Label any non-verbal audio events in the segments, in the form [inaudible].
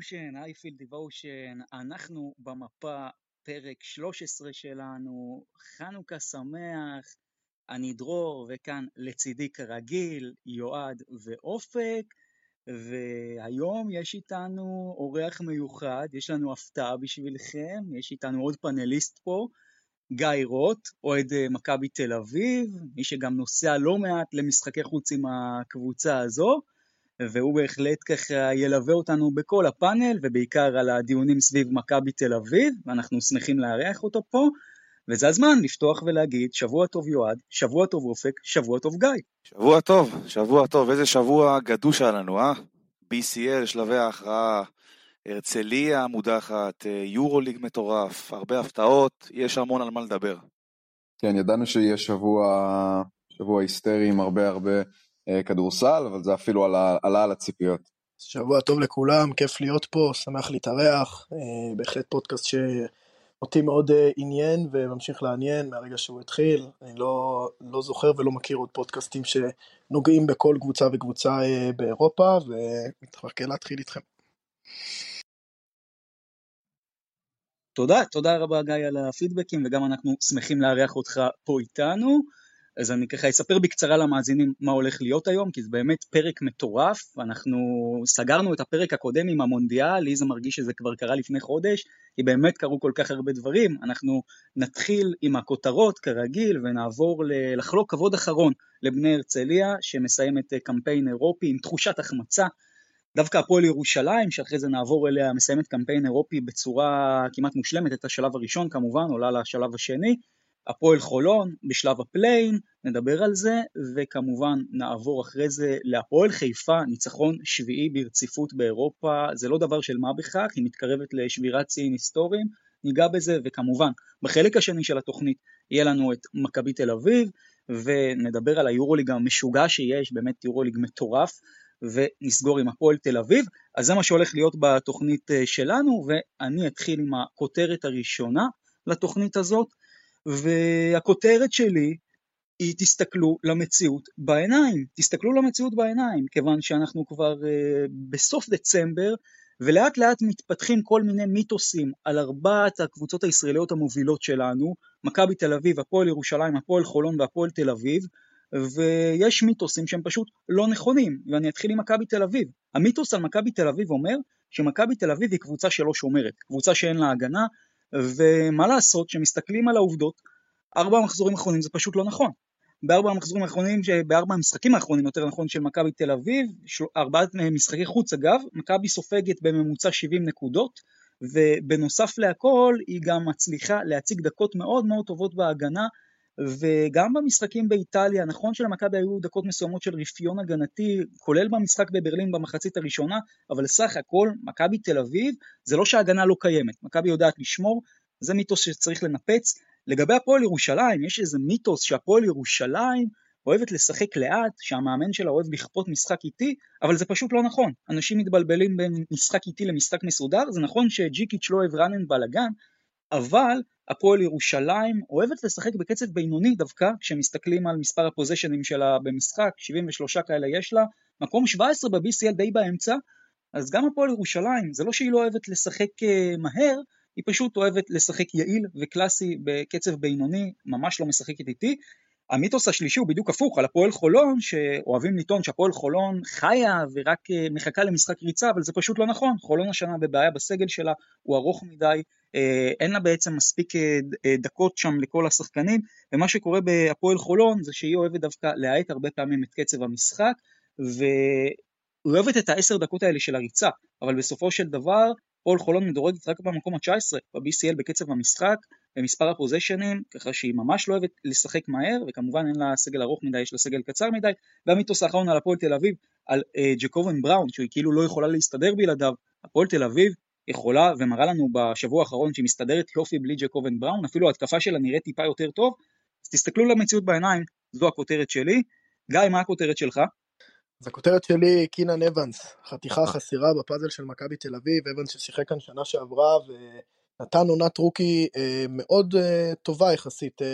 I feel devotion, I feel devotion, אנחנו במפה, פרק 13 שלנו, חנוכה שמח, אני דרור, וכאן לצידי כרגיל, יועד ואופק, והיום יש איתנו אורח מיוחד, יש לנו הפתעה בשבילכם, יש איתנו עוד פאנליסט פה, גיא רוט, אוהד אה, מכבי תל אביב, מי שגם נוסע לא מעט למשחקי חוץ עם הקבוצה הזו, והוא בהחלט ככה ילווה אותנו בכל הפאנל, ובעיקר על הדיונים סביב מכבי תל אביב, ואנחנו שמחים לארח אותו פה, וזה הזמן לפתוח ולהגיד שבוע טוב יועד, שבוע טוב אופק, שבוע טוב גיא. שבוע טוב, שבוע טוב, איזה שבוע גדוש היה לנו, אה? BCL, שלבי ההכרעה, הרצליה מודחת, אה, יורוליג מטורף, הרבה הפתעות, יש המון על מה לדבר. כן, ידענו שיהיה שבוע, שבוע היסטרי עם הרבה הרבה כדורסל, אבל זה אפילו עלה, עלה על הציפיות. שבוע טוב לכולם, כיף להיות פה, שמח להתארח, אה, בהחלט פודקאסט שאותי מאוד אה, עניין וממשיך לעניין מהרגע שהוא התחיל, אני לא, לא זוכר ולא מכיר עוד פודקאסטים שנוגעים בכל קבוצה וקבוצה באירופה, ומתחכה להתחיל איתכם. תודה, תודה רבה גיא על הפידבקים וגם אנחנו שמחים לארח אותך פה איתנו. אז אני ככה אספר בקצרה למאזינים מה הולך להיות היום, כי זה באמת פרק מטורף, אנחנו סגרנו את הפרק הקודם עם המונדיאל, לי זה מרגיש שזה כבר קרה לפני חודש, כי באמת קרו כל כך הרבה דברים, אנחנו נתחיל עם הכותרות כרגיל ונעבור לחלוק כבוד אחרון לבני הרצליה, שמסיים את קמפיין אירופי עם תחושת החמצה, דווקא הפועל ירושלים, שאחרי זה נעבור אליה, מסיימת קמפיין אירופי בצורה כמעט מושלמת, את השלב הראשון כמובן, עולה לשלב השני, הפועל חולון בשלב ה play-in, נדבר על זה, וכמובן נעבור אחרי זה להפועל חיפה, ניצחון שביעי ברציפות באירופה, זה לא דבר של מה בכך, היא מתקרבת לשבירת שיאים היסטוריים, ניגע בזה, וכמובן בחלק השני של התוכנית יהיה לנו את מכבי תל אביב, ונדבר על היורוליג המשוגע שיש, באמת יורוליג מטורף, ונסגור עם הפועל תל אביב, אז זה מה שהולך להיות בתוכנית אה, שלנו, ואני אתחיל עם הכותרת הראשונה לתוכנית הזאת, והכותרת שלי היא תסתכלו למציאות בעיניים, תסתכלו למציאות בעיניים, כיוון שאנחנו כבר uh, בסוף דצמבר ולאט לאט מתפתחים כל מיני מיתוסים על ארבעת הקבוצות הישראליות המובילות שלנו, מכבי תל אביב, הפועל ירושלים, הפועל חולון והפועל תל אביב, ויש מיתוסים שהם פשוט לא נכונים, ואני אתחיל עם מכבי תל אביב. המיתוס על מכבי תל אביב אומר שמכבי תל אביב היא קבוצה שלא שומרת, קבוצה שאין לה הגנה, ומה לעשות, כשמסתכלים על העובדות, ארבע המחזורים האחרונים זה פשוט לא נכון. בארבע המחזורים האחרונים, בארבע המשחקים האחרונים יותר נכון של מכבי תל אביב, ארבעת משחקי חוץ אגב, מכבי סופגת בממוצע 70 נקודות, ובנוסף להכל היא גם מצליחה להציג דקות מאוד מאוד טובות בהגנה, וגם במשחקים באיטליה, נכון שלמכבי היו דקות מסוימות של רפיון הגנתי, כולל במשחק בברלין במחצית הראשונה, אבל סך הכל, מכבי תל אביב, זה לא שההגנה לא קיימת, מכבי יודעת לשמור, זה מיתוס שצריך לנפץ. לגבי הפועל ירושלים, יש איזה מיתוס שהפועל ירושלים אוהבת לשחק לאט, שהמאמן שלה אוהב לכפות משחק איטי, אבל זה פשוט לא נכון. אנשים מתבלבלים בין משחק איטי למשחק מסודר, זה נכון שג'יקיץ' לא אוהב ראנן בלאגן, אבל הפועל ירושלים אוהבת לשחק בקצב בינוני דווקא, כשמסתכלים על מספר הפוזיישנים שלה במשחק, 73 כאלה יש לה, מקום 17 ב-BCL די באמצע, אז גם הפועל ירושלים, זה לא שהיא לא אוהבת לשחק אה, מהר, היא פשוט אוהבת לשחק יעיל וקלאסי בקצב בינוני, ממש לא משחקת איתי. המיתוס השלישי הוא בדיוק הפוך, על הפועל חולון, שאוהבים לטעון שהפועל חולון חיה ורק אה, מחכה למשחק ריצה, אבל זה פשוט לא נכון, חולון השנה בבעיה בסגל שלה, הוא ארוך מדי, אה, אין לה בעצם מספיק אה, דקות שם לכל השחקנים, ומה שקורה בהפועל חולון זה שהיא אוהבת דווקא להאט הרבה פעמים את קצב המשחק, והיא אוהבת את העשר דקות האלה של הריצה, אבל בסופו של דבר הפועל חולון מדורגת רק במקום ה-19 ב-BCL בקצב המשחק, במספר הפוזיישנים, ככה שהיא ממש לא אוהבת לשחק מהר, וכמובן אין לה סגל ארוך מדי, יש לה סגל קצר מדי, והמיתוס האחרון על הפועל תל אביב, על אה, ג'קובן בראון, שהיא כאילו לא יכולה להסתדר בלעדיו, הפועל תל אביב יכולה ומראה לנו בשבוע האחרון שהיא מסתדרת יופי בלי ג'קובן בראון, אפילו ההתקפה שלה נראית טיפה יותר טוב, אז תסתכלו למציאות בעיניים, זו הכותרת שלי. גיא, מה הכותרת שלך? אז הכותרת שלי, קינן אבנס, חתיכה חסרה בפאזל של מכבי תל אביב, אבנס ששיחק כאן שנה שעברה ונתן עונת rookie אה, מאוד אה, טובה יחסית אה,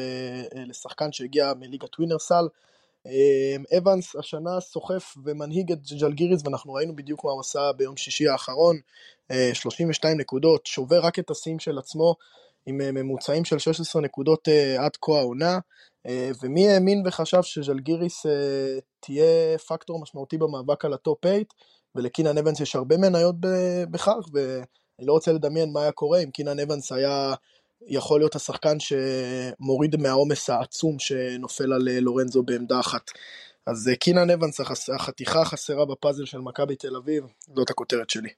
אה, לשחקן שהגיע מליגת ווינרסל. אה, אבנס השנה סוחף ומנהיג את ג'לגיריס ואנחנו ראינו בדיוק מה הוא עשה ביום שישי האחרון, 32 נקודות, שובר רק את השיאים של עצמו עם ממוצעים של 16 נקודות עד כה העונה, ומי האמין וחשב שז'לגיריס תהיה פקטור משמעותי במאבק על ה top 8, ולקינן אבנס יש הרבה מניות בכך, ואני לא רוצה לדמיין מה היה קורה אם קינן אבנס היה יכול להיות השחקן שמוריד מהעומס העצום שנופל על אה, לורנזו בעמדה אחת. אז אה, קינן אבנס, החתיכה החסרה בפאזל של מכבי תל אביב, זאת הכותרת שלי.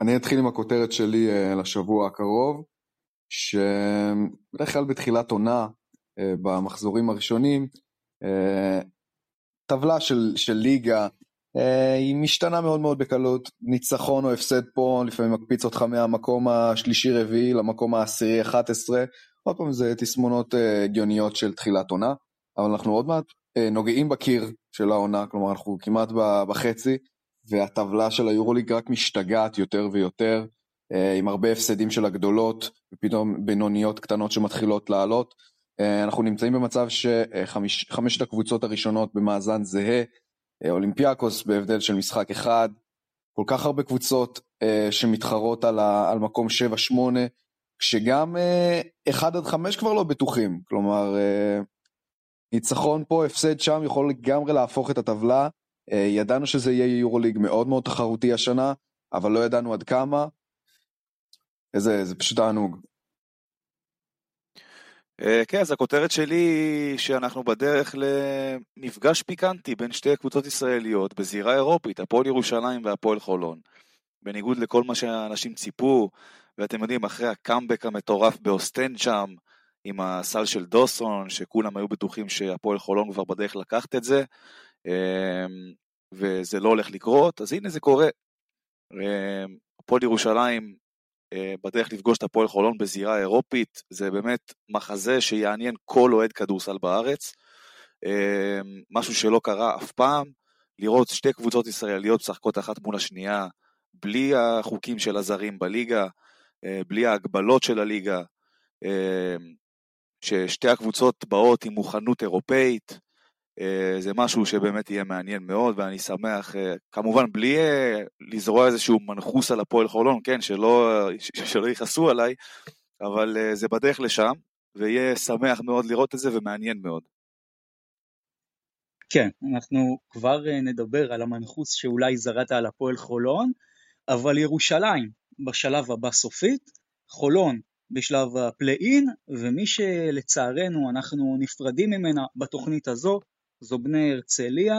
אני אתחיל עם הכותרת שלי אה, לשבוע הקרוב, שבדרך כלל בתחילת עונה, במחזורים הראשונים, טבלה של, של ליגה אה, היא משתנה מאוד מאוד בקלות, ניצחון או הפסד פה לפעמים מקפיץ אותך מהמקום השלישי-רביעי למקום העשירי-11, עוד פעם זה תסמונות אה, הגיוניות של תחילת עונה, אבל אנחנו עוד מעט אה, נוגעים בקיר של העונה, כלומר אנחנו כמעט בחצי, והטבלה של היורוליג רק משתגעת יותר ויותר, עם הרבה הפסדים של הגדולות, ופתאום בינוניות קטנות שמתחילות לעלות. אנחנו נמצאים במצב שחמשת הקבוצות הראשונות במאזן זהה, אה, אולימפיאקוס בהבדל של משחק אחד, כל כך הרבה קבוצות אה, שמתחרות על, ה, על מקום 7-8, כשגם אה, 1 עד 5 כבר לא בטוחים, כלומר אה, ניצחון פה, הפסד שם יכול לגמרי להפוך את הטבלה, אה, ידענו שזה יהיה יורוליג מאוד מאוד תחרותי השנה, אבל לא ידענו עד כמה, זה, זה פשוט תענוג. אה, כן, אז הכותרת שלי היא שאנחנו בדרך למפגש פיקנטי בין שתי קבוצות ישראליות בזירה אירופית, הפועל ירושלים והפועל חולון. בניגוד לכל מה שאנשים ציפו, ואתם יודעים, אחרי הקאמבק המטורף באוסטנד שם, עם הסל של דוסון, שכולם היו בטוחים שהפועל חולון כבר בדרך לקחת את זה, אמ, וזה לא הולך לקרות, אז הנה זה קורה. אמ, הפועל ירושלים בדרך לפגוש את הפועל חולון בזירה אירופית, זה באמת מחזה שיעניין כל אוהד כדורסל בארץ. אה, משהו שלא קרה אף פעם, לראות שתי קבוצות ישראליות משחקות אחת מול השנייה, בלי החוקים של הזרים בליגה, אה, בלי ההגבלות של הליגה, ששתי הקבוצות באות עם מוכנות אירופאית, אה, זה משהו שבאמת יהיה מעניין מאוד, ואני שמח, אה, כמובן בלי אה, לזרוע איזשהו מנחוס על הפועל חולון, כן, שלא, שלא יכעסו עליי, אבל זה בדרך לשם, ויהיה שמח מאוד לראות את זה ומעניין מאוד. כן, אנחנו כבר נדבר על המנחוס שאולי זרעת על הפועל חולון, אבל ירושלים בשלב הבא סופית, חולון בשלב ה play-in, ומי שלצערנו אנחנו נפרדים ממנה בתוכנית הזו, זו בני הרצליה,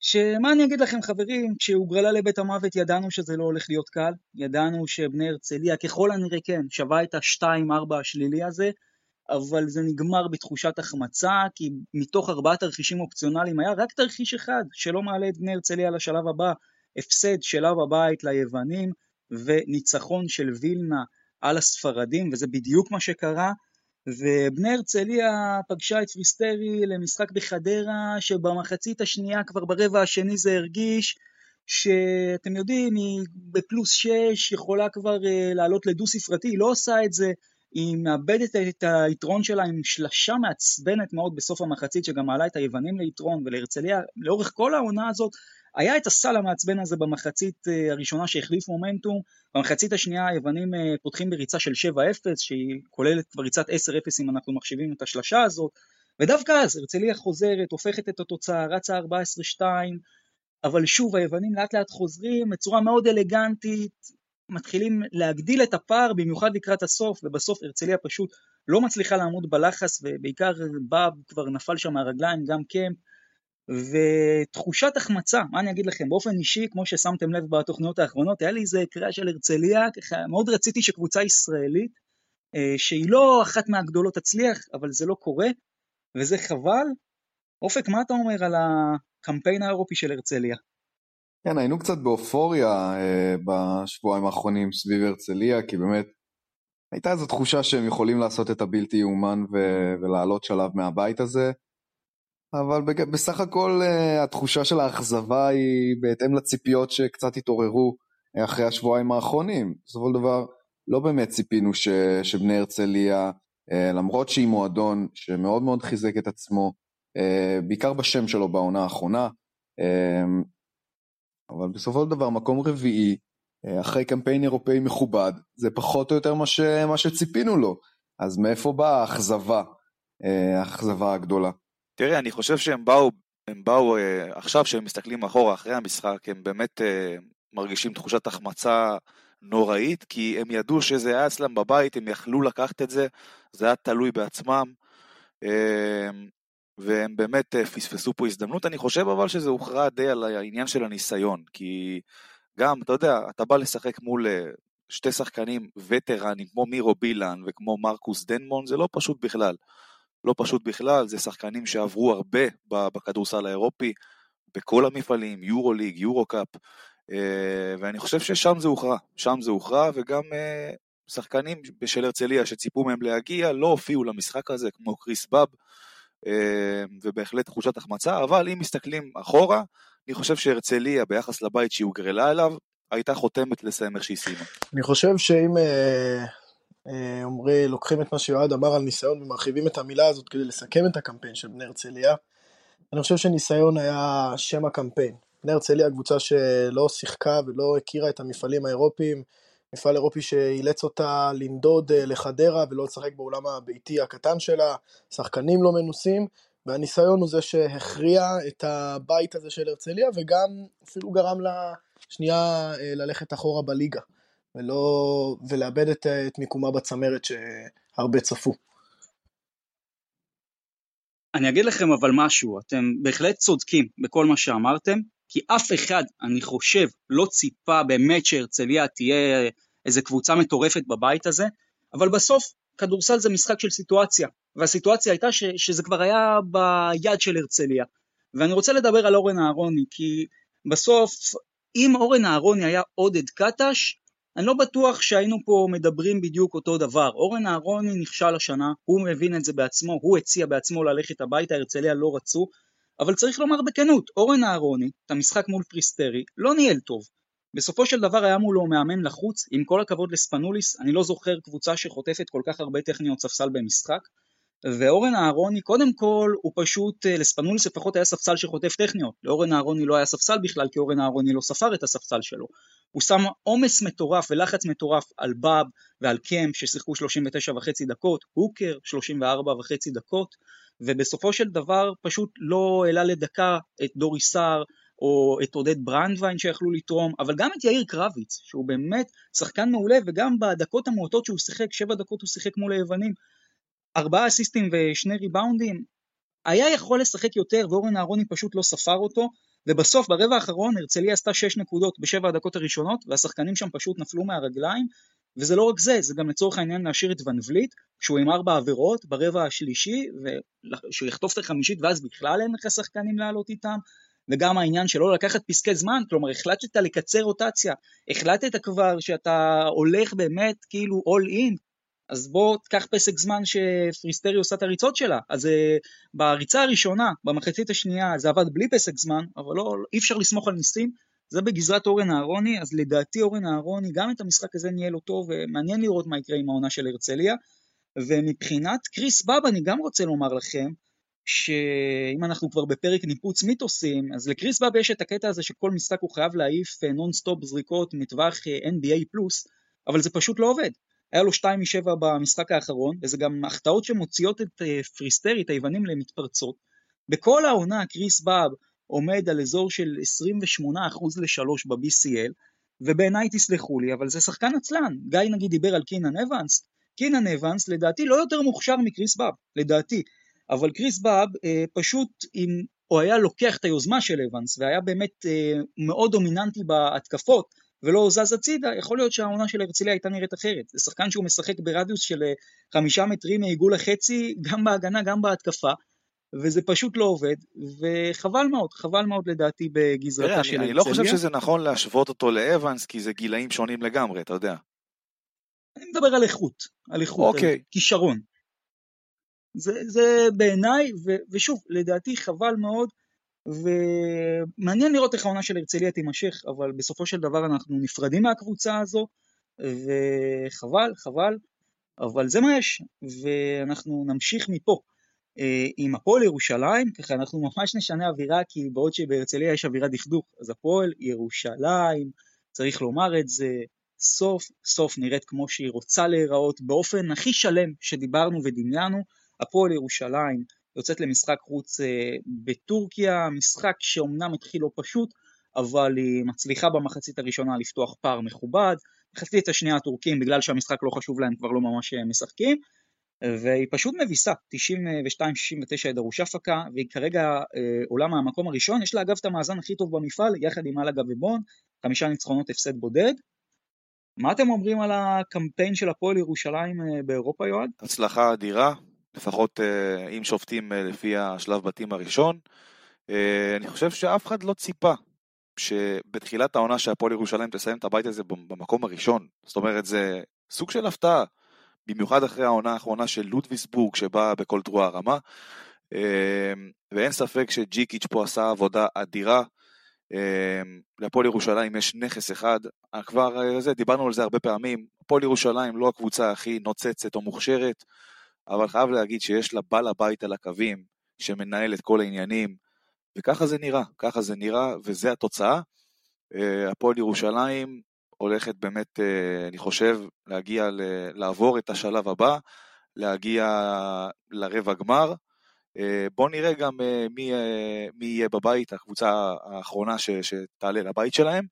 שמה אני אגיד לכם חברים, כשהוגרלה לבית המוות ידענו שזה לא הולך להיות קל, ידענו שבני הרצליה ככל הנראה כן שווה את ה-2-4 השלילי הזה, אבל זה נגמר בתחושת החמצה, כי מתוך ארבעה תרחישים אופציונליים היה רק תרחיש אחד שלא מעלה את בני הרצליה לשלב הבא, הפסד שלה בבית ליוונים וניצחון של וילנה על הספרדים, וזה בדיוק מה שקרה. ובני הרצליה פגשה את פריסטרי למשחק בחדרה, שבמחצית השנייה כבר ברבע השני זה הרגיש שאתם יודעים, היא בפלוס 6 יכולה כבר אה, לעלות לדו ספרתי, היא לא עושה את זה, היא מאבדת את היתרון שלה עם שלשה מעצבנת מאוד בסוף המחצית, שגם מעלה את היוונים ליתרון, ולהרצליה לאורך כל העונה הזאת היה את הסל המעצבן הזה במחצית אה, הראשונה שהחליף מומנטום, במחצית השנייה היוונים אה, פותחים בריצה של 7-0, שהיא כוללת כבר ריצת 10-0 אם אנחנו מחשיבים את השלשה הזאת, ודווקא אז הרצליה חוזרת, הופכת את התוצאה, רצה 14-2, אבל שוב היוונים לאט לאט חוזרים בצורה מאוד אלגנטית, מתחילים להגדיל את הפער במיוחד לקראת הסוף, ובסוף הרצליה פשוט לא מצליחה לעמוד בלחץ, ובעיקר בא כבר נפל שם מהרגליים, גם קמפ, ותחושת החמצה, מה אני אגיד לכם, באופן אישי, כמו ששמתם לב בתוכניות האחרונות, היה לי איזה קריאה של הרצליה, ככה מאוד רציתי שקבוצה ישראלית, אה, שהיא לא אחת מהגדולות תצליח, אבל זה לא קורה, וזה חבל. אופק, מה אתה אומר על הקמפיין האירופי של הרצליה? כן, היינו קצת באופוריה אה, בשבועיים האחרונים סביב הרצליה, כי באמת הייתה איזו תחושה שהם יכולים לעשות את הבלתי יאומן ולעלות שלב מהבית הזה. אבל בסך הכל אה, התחושה של האכזבה היא בהתאם לציפיות שקצת התעוררו אה, אחרי השבועיים האחרונים. בסופו של דבר, לא באמת ציפינו ש, שבני הרצליה, אה, למרות שהיא מועדון שמאוד מאוד חיזק את עצמו, אה, בעיקר בשם שלו בעונה האחרונה, אה, אבל בסופו של דבר מקום רביעי, אחרי קמפיין אירופאי מכובד, זה פחות או יותר מה, ש, מה שציפינו לו. אז מאיפה באה האכזבה, האכזבה הגדולה? תראה, אני חושב שהם באו, הם באו עכשיו, כשהם מסתכלים אחורה, אחרי המשחק, הם באמת מרגישים תחושת החמצה נוראית, כי הם ידעו שזה היה אצלם בבית, הם יכלו לקחת את זה, זה היה תלוי בעצמם, אמ, והם באמת אה, פספסו פה הזדמנות. אני חושב אבל שזה הוכרע די על העניין של הניסיון, כי גם, אתה יודע, אתה בא לשחק מול אה, שתי שחקנים וטרנים כמו מירו בילן וכמו מרקוס דנמון, זה לא פשוט בכלל. לא פשוט בכלל, זה שחקנים שעברו הרבה בכדורסל האירופי, בכל המפעלים, יורו ליג, יורו קאפ, אה, ואני חושב ששם זה הוכרע, שם זה הוכרע, וגם אה, שחקנים בשל הרצליה שציפו מהם להגיע לא הופיעו למשחק הזה, כמו קריס באב, אה, ובהחלט תחושת החמצה, אבל אם מסתכלים אחורה, אני חושב שהרצליה ביחס לבית שהיא הוגרלה אליו, הייתה חותמת לסיים איך שהיא סיימה. אני חושב שאם אומרי, לוקחים את מה שיועד אמר על ניסיון ומרחיבים את המילה הזאת כדי לסכם את הקמפיין של בני הרצליה, אני חושב שניסיון היה שם הקמפיין. בני הרצליה קבוצה שלא שיחקה ולא הכירה את המפעלים האירופיים, מפעל אירופי שאילץ אותה לנדוד אה, לחדרה ולא לשחק בעולם הביתי הקטן שלה, שחקנים לא מנוסים, והניסיון הוא זה שהכריע את הבית הזה של הרצליה וגם אפילו גרם לה שנייה אה, ללכת אחורה בליגה ולא, ולאבד את, את מיקומה בצמרת שהרבה צפו. אני אגיד לכם אבל משהו, אתם בהחלט צודקים בכל מה שאמרתם, כי אף אחד, אני חושב, לא ציפה באמת שהרצליה תהיה איזה קבוצה מטורפת בבית הזה, אבל בסוף כדורסל זה משחק של סיטואציה, והסיטואציה הייתה ש, שזה כבר היה ביד של הרצליה. ואני רוצה לדבר על אורן אהרוני, כי בסוף, אם אורן אהרוני היה עודד קטש, אני לא בטוח שהיינו פה מדברים בדיוק אותו דבר. אורן אהרוני נכשל השנה, הוא מבין את זה בעצמו, הוא הציע בעצמו ללכת הביתה, הרצליה לא רצו, אבל צריך לומר בכנות, אורן אהרוני, את המשחק מול פריסטרי, לא ניהל טוב. בסופו של דבר היה מולו מאמן לחוץ, עם כל הכבוד לספנוליס, אני לא זוכר קבוצה שחוטפת כל כך הרבה טכניות ספסל במשחק, ואורן אהרוני, קודם כל, הוא פשוט, אה, לספנוליס לפחות היה ספסל שחוטף טכניות, לאורן אהרוני לא היה ספסל בכלל, כי אורן אהרוני לא ספר את הספסל שלו. הוא שם עומס מטורף ולחץ מטורף על באב ועל קמפ ששיחקו 39 וחצי דקות, הוקר 34 וחצי דקות, ובסופו של דבר פשוט לא העלה לדקה את דורי סער או את עודד ברנדווין שיכלו לתרום, אבל גם את יאיר קרביץ, שהוא באמת שחקן מעולה, וגם בדקות המועטות שהוא שיחק, שבע דקות הוא שיחק מול היוונים, ארבעה אסיסטים ושני ריבאונדים, היה יכול לשחק יותר ואורן אהרוני פשוט לא ספר אותו, ובסוף ברבע האחרון הרצליה עשתה שש נקודות בשבע הדקות הראשונות, והשחקנים שם פשוט נפלו מהרגליים, וזה לא רק זה, זה גם לצורך העניין להשאיר את ון וליט, שהוא עם ארבע עבירות ברבע השלישי, שהוא יחטוף את החמישית ואז בכלל אין לך שחקנים לעלות איתם, וגם העניין שלא לקחת פסקי זמן, כלומר החלטת לקצר רוטציה, החלטת כבר שאתה הולך באמת כאילו all in, אז בוא תקח פסק זמן שפריסטרי עושה את הריצות שלה. אז uh, בריצה הראשונה, במחצית השנייה, זה עבד בלי פסק זמן, אבל לא, אי אפשר לסמוך על ניסים, זה בגזרת אורן אהרוני, אז לדעתי אורן אהרוני גם את המשחק הזה ניהל אותו, ומעניין לראות מה יקרה עם העונה של הרצליה. ומבחינת קריס באב אני גם רוצה לומר לכם, שאם אנחנו כבר בפרק ניפוץ מיתוסים, אז לקריס באב יש את הקטע הזה שכל משחק הוא חייב להעיף נונסטופ אה, זריקות מטווח אה, NBA פלוס, אבל זה פשוט לא עובד. היה לו 2 מ-7 במשחק האחרון, וזה גם החטאות שמוציאות את אה, פריסטרי, את היוונים, למתפרצות. בכל העונה קריס באב עומד על אזור של 28% ל-3 ב-BCL, ובעיניי תסלחו לי, אבל זה שחקן עצלן. גיא נגיד דיבר על קינן אבנס, קינן אבנס לדעתי לא יותר מוכשר מקריס באב, לדעתי, אבל קריס באב אה, פשוט אם הוא היה לוקח את היוזמה של אבנס והיה באמת אה, מאוד דומיננטי בהתקפות ולא זז הצידה, יכול להיות שהעונה של הרצליה הייתה נראית אחרת. זה שחקן שהוא משחק ברדיוס של אה, חמישה מטרים מעיגול החצי, גם בהגנה, גם בהתקפה, וזה פשוט לא עובד, וחבל מאוד, חבל מאוד לדעתי בגזרתה של הרצליה. אני לא חושב שזה נכון להשוות אותו לאבנס, כי זה גילאים שונים לגמרי, אתה יודע. אני מדבר על איכות, על איכות, okay. על כישרון. זה, זה בעיניי, ושוב, לדעתי חבל מאוד, ומעניין לראות איך העונה של הרצליה תימשך, אבל בסופו של דבר אנחנו נפרדים מהקבוצה הזו, וחבל, חבל, אבל זה מה יש, ואנחנו נמשיך מפה. אה, עם הפועל ירושלים, ככה אנחנו ממש נשנה אווירה, כי בעוד שבהרצליה יש אווירה דכדוך, אז הפועל ירושלים, צריך לומר את זה, סוף סוף נראית כמו שהיא רוצה להיראות, באופן הכי שלם שדיברנו ודמיינו, הפועל ירושלים יוצאת למשחק חוץ אה, בטורקיה, משחק שאומנם התחיל לא פשוט, אבל היא מצליחה במחצית הראשונה לפתוח פער מכובד, מחצית השנייה הטורקים, בגלל שהמשחק לא חשוב להם, כבר לא ממש אה, משחקים, והיא פשוט מביסה, 92-69 את דרוש אפקה, והיא כרגע אה, עולה מהמקום הראשון, יש לה אגב את המאזן הכי טוב במפעל, יחד עם אלגה ובון, חמישה ניצחונות הפסד בודד. מה אתם אומרים על הקמפיין של הפועל ירושלים באירופה, יועד? הצלחה אדירה, לפחות אה, אם שופטים אה, לפי השלב בתים הראשון. אה, אני חושב שאף אחד לא ציפה שבתחילת העונה שהפועל ירושלים תסיים את הבית הזה במקום הראשון. זאת אומרת, זה סוג של הפתעה. במיוחד אחרי העונה האחרונה של לודוויסבורג שבאה בכל תרועה רמה. אמ, ואין ספק שג'יקיץ' פה עשה עבודה אדירה. להפועל ירושלים יש נכס אחד, כבר זה, דיברנו על זה הרבה פעמים, הפועל ירושלים לא הקבוצה הכי נוצצת או מוכשרת, אבל חייב להגיד שיש לה בעל הבית על הקווים, שמנהל את כל העניינים, וככה זה נראה, ככה זה נראה, וזה התוצאה. אה, הפועל ירושלים הולכת באמת, אה, אני חושב, להגיע, לעבור את השלב הבא, להגיע לרבע גמר. אה, בואו נראה גם מי, מי יהיה בבית, הקבוצה האחרונה ש, שתעלה לבית שלהם.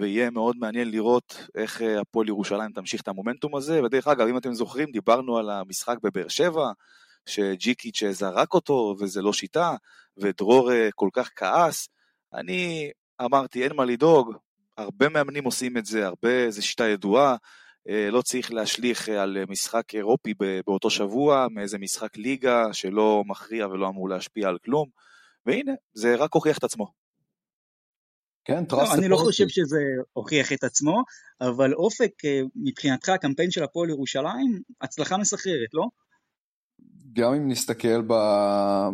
ויהיה מאוד מעניין לראות איך הפועל ירושלים תמשיך את המומנטום הזה. ודרך אגב, אם אתם זוכרים, דיברנו על המשחק בבאר שבע, שג'יקיץ' זרק אותו וזה לא שיטה, ודרור כל כך כעס. אני אמרתי, אין מה לדאוג, הרבה מאמנים עושים את זה, הרבה, זו שיטה ידועה, אה, לא צריך להשליך אה, על משחק אירופי באותו שבוע, מאיזה משחק ליגה שלא מכריע ולא אמור להשפיע על כלום, והנה, זה רק הוכיח את עצמו. כן, לא, אני לא חושב שזה הוכיח את עצמו, אבל אופק, אה, מבחינתך הקמפיין של הפועל ירושלים, הצלחה מסחררת, לא? גם אם נסתכל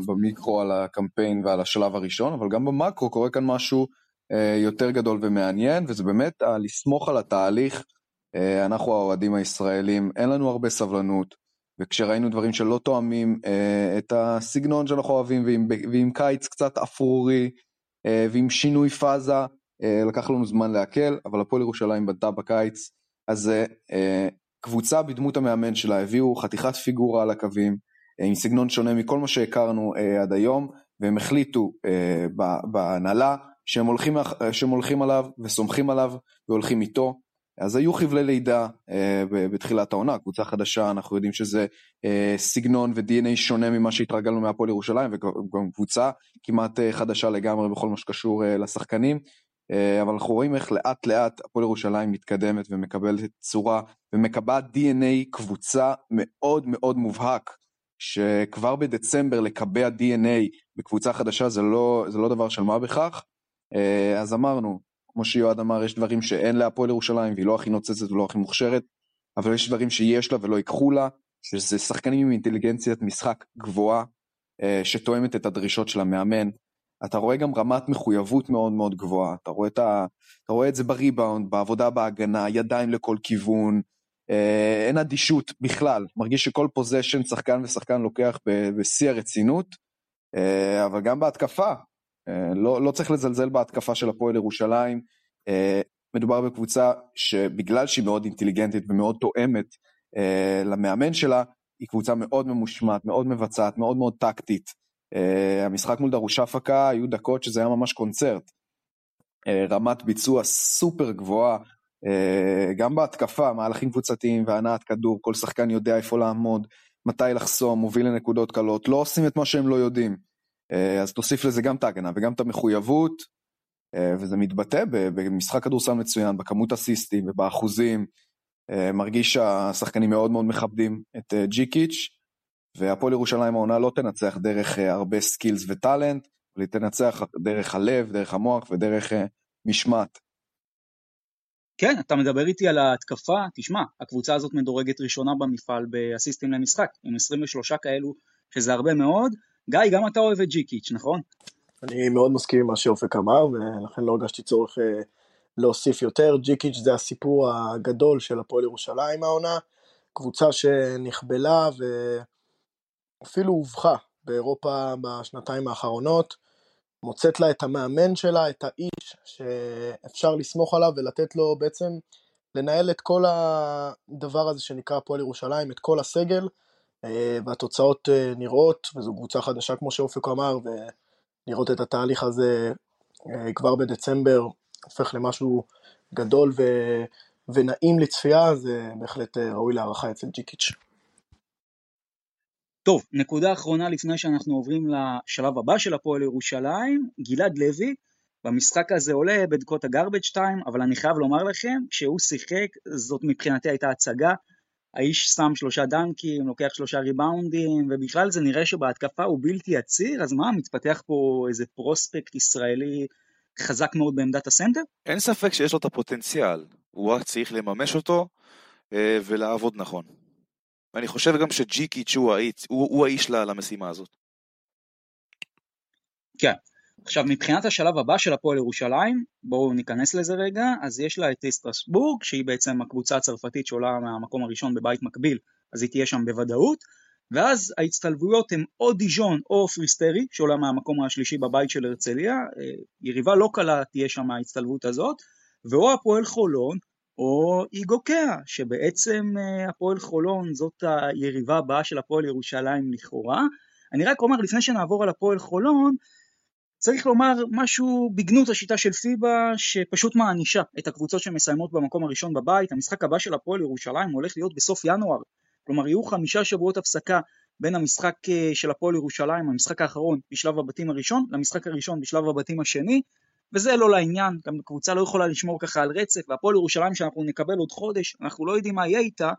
במיקרו על הקמפיין ועל השלב הראשון, אבל גם במקרו קורה כאן משהו אה, יותר גדול ומעניין, וזה באמת לסמוך על התהליך. אה, אנחנו האוהדים הישראלים, אין לנו הרבה סבלנות, וכשראינו דברים שלא תואמים אה, את הסגנון שאנחנו אוהבים, ועם, ועם קיץ קצת אפרורי, ועם שינוי פאזה, לקח לנו זמן להקל, אבל הפועל ירושלים בנתה בקיץ, אז קבוצה בדמות המאמן שלה הביאו חתיכת פיגורה על הקווים, עם סגנון שונה מכל מה שהכרנו עד היום, והם החליטו בהנהלה שהם הולכים, שהם הולכים עליו וסומכים עליו והולכים איתו. אז היו חבלי לידה אה, בתחילת העונה, קבוצה חדשה, אנחנו יודעים שזה אה, סגנון ו-DNA שונה ממה שהתרגלנו מהפועל ירושלים, וגם קבוצה כמעט אה, חדשה לגמרי בכל מה שקשור לשחקנים, אבל אנחנו רואים איך לאט לאט הפועל ירושלים מתקדמת ומקבלת צורה ומקבעת DNA קבוצה מאוד מאוד מובהק, שכבר בדצמבר לקבע DNA בקבוצה חדשה זה לא, זה לא דבר של מה בכך, אז אמרנו, כמו שיועד אמר, יש דברים שאין להפועל ירושלים והיא לא הכי נוצצת ולא הכי מוכשרת, אבל יש דברים שיש לה ולא ייקחו לה, שזה שחקנים עם אינטליגנציית משחק גבוהה, אה, שתואמת את הדרישות של המאמן. אתה רואה גם רמת מחויבות מאוד מאוד גבוהה, אתה רואה את, ה... אתה רואה את זה בריבאונד, בעבודה בהגנה, ידיים לכל כיוון, אה, אין אדישות בכלל, מרגיש שכל פוזיישן שחקן ושחקן לוקח בשיא הרצינות, אבל גם בהתקפה, אה, לא, לא צריך לזלזל בהתקפה של הפועל ירושלים. אה, מדובר בקבוצה שבגלל שהיא מאוד אינטליגנטית ומאוד תואמת אה, למאמן שלה, היא קבוצה מאוד ממושמעת, מאוד מבצעת, מאוד מאוד טקטית. המשחק מול דרוש אפקה היו דקות שזה היה ממש קונצרט. רמת ביצוע סופר גבוהה, גם בהתקפה, מהלכים קבוצתיים והנעת כדור, כל שחקן יודע איפה לעמוד, מתי לחסום, מוביל לנקודות קלות, לא עושים את מה שהם לא יודעים. אה, אז תוסיף לזה גם את ההגנה וגם את המחויבות, אה, וזה מתבטא במשחק כדורסל מצוין, בכמות אסיסטים ובאחוזים. אה, מרגיש שהשחקנים מאוד מאוד מכבדים את ג'יקיץ', והפועל ירושלים העונה לא תנצח דרך הרבה skills ו talent, אבל היא תנצח דרך הלב, דרך המוח ודרך משמעת. כן, אתה מדבר איתי על ההתקפה, תשמע, הקבוצה הזאת מדורגת ראשונה במפעל באסיסטים למשחק, עם 23 כאלו, שזה הרבה מאוד, גיא, גם אתה אוהב את ג'יקיץ', נכון? אני מאוד מסכים עם מה שאופק אמר, ולכן לא הרגשתי צורך אה, להוסיף יותר. ג'יקיץ' זה הסיפור הגדול של הפועל ירושלים העונה, קבוצה שנכבלה ואפילו הובכה באירופה בשנתיים האחרונות. מוצאת לה את המאמן שלה, את האיש שאפשר לסמוך עליו ולתת לו בעצם לנהל את כל הדבר הזה שנקרא הפועל ירושלים, את כל הסגל, והתוצאות אה, נראות, וזו קבוצה חדשה כמו שאופק אמר, ולראות את התהליך הזה אה, כבר בדצמבר הופך למשהו גדול ו... ונעים לצפייה, זה בהחלט ראוי להערכה אצל ג'יקיץ'. טוב, נקודה אחרונה לפני שאנחנו עוברים לשלב הבא של הפועל ירושלים, גלעד לוי, במשחק הזה עולה בדקות הגרבג' 2, אבל אני חייב לומר לכם, כשהוא שיחק, זאת מבחינתי הייתה הצגה. האיש שם שלושה דנקים, לוקח שלושה ריבאונדים, ובכלל זה נראה שבהתקפה הוא בלתי עציר, אז מה, מתפתח פה איזה פרוספקט ישראלי חזק מאוד בעמדת הסנטר? אין ספק שיש לו את הפוטנציאל, הוא רק צריך לממש אותו אה, ולעבוד נכון. ואני חושב גם שג'יקיץ' הוא, הוא, הוא האיש למשימה הזאת. כן. עכשיו מבחינת השלב הבא של הפועל ירושלים, בואו ניכנס לזה רגע, אז יש לה את סטרסבורג, שהיא בעצם הקבוצה הצרפתית שעולה מהמקום הראשון בבית מקביל, אז היא תהיה שם בוודאות, ואז ההצטלבויות הן או דיז'ון או פריסטרי, שעולה מהמקום השלישי בבית של הרצליה, אה, יריבה לא קלה תהיה שם ההצטלבות הזאת, ואו הפועל חולון, או איגוקאה, שבעצם אה, הפועל חולון זאת היריבה הבאה של הפועל ירושלים לכאורה. אני רק אומר לפני שנעבור על הפועל חולון, צריך לומר משהו בגנות השיטה של פיבה שפשוט מענישה את הקבוצות שמסיימות במקום הראשון בבית. המשחק הבא של הפועל ירושלים הולך להיות בסוף ינואר, כלומר יהיו חמישה שבועות הפסקה בין המשחק אה, של הפועל ירושלים, המשחק האחרון בשלב הבתים הראשון, למשחק הראשון בשלב הבתים השני, וזה לא לעניין, גם קבוצה לא יכולה לשמור ככה על רצף, והפועל ירושלים שאנחנו נקבל עוד חודש, אנחנו לא יודעים מה יהיה איתה,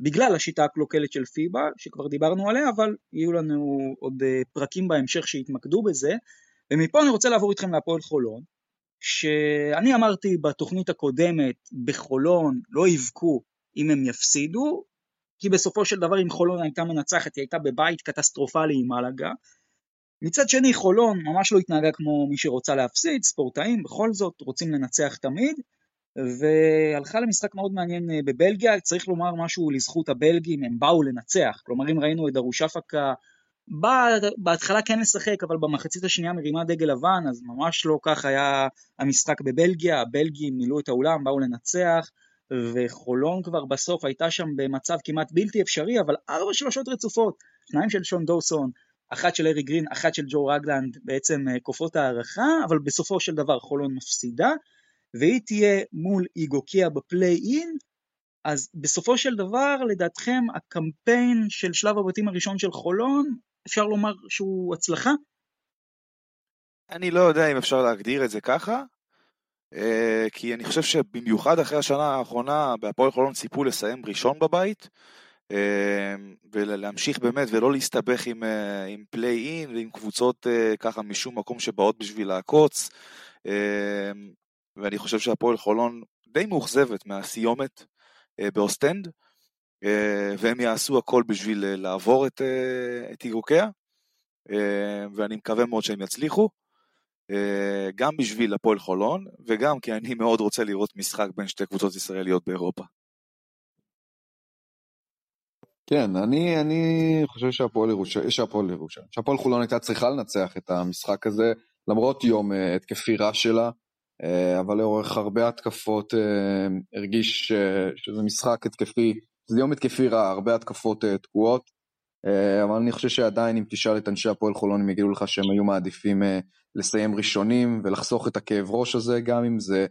בגלל השיטה הקלוקלת של פיבה, שכבר דיברנו עליה, אבל יהיו לנו עוד אה, פרקים בהמשך שיתמקדו בזה, ומפה אני רוצה לעבור איתכם להפועל חולון, שאני אמרתי בתוכנית הקודמת, בחולון לא יבכו אם הם יפסידו, כי בסופו של דבר אם חולון הייתה מנצחת, היא הייתה בבית קטסטרופלי עם מלאגה, מצד שני חולון ממש לא התנהגה כמו מי שרוצה להפסיד, ספורטאים בכל זאת רוצים לנצח תמיד, והלכה למשחק מאוד מעניין אה, בבלגיה, צריך לומר משהו לזכות הבלגים, הם באו לנצח, כלומר אם ראינו את דרושפקה בא בהתחלה כן לשחק, אבל במחצית השנייה מרימה דגל לבן, אז ממש לא כך היה המשחק בבלגיה, הבלגים מילאו את האולם, באו לנצח, וחולון כבר בסוף הייתה שם במצב כמעט בלתי אפשרי, אבל ארבע שלושות רצופות, שניים של שון דורסון, אחת של ארי גרין, אחת של ג'ו רגלנד בעצם אה, כופות הערכה, אבל בסופו של דבר חולון מפסידה, והיא תהיה מול איגוקיה בפליי אין, אז בסופו של דבר לדעתכם הקמפיין של שלב הבתים הראשון של חולון, אפשר לומר שהוא הצלחה? אני לא יודע אם אפשר להגדיר את זה ככה, אה, כי אני חושב שבמיוחד אחרי השנה האחרונה בהפועל חולון ציפו לסיים ראשון בבית, אמ, ולהמשיך באמת ולא להסתבך עם, אה, עם play-in ועם קבוצות אה, ככה משום מקום שבאות בשביל לעקוץ. ואני חושב שהפועל חולון די מאוכזבת מהסיומת אה, באוסטנד, והם יעשו הכל בשביל לעבור את, את איגוקיה, ואני מקווה מאוד שהם יצליחו. גם בשביל הפועל חולון, וגם כי אני מאוד רוצה לראות משחק בין שתי קבוצות ישראליות באירופה. כן, אני, אני חושב שהפועל ירושלים, שהפועל ירושלים, שהפועל חולון הייתה צריכה לנצח את המשחק הזה, למרות יום התקפי רע שלה, אבל לאורך הרבה התקפות הרגיש שזה משחק התקפי, זה יום התקפי רע, הרבה התקפות uh, תקועות, uh, אבל אני חושב שעדיין אם תשאל את אנשי הפועל חולון הם יגידו לך שהם היו מעדיפים uh, לסיים ראשונים ולחסוך את הכאב ראש הזה, גם אם זה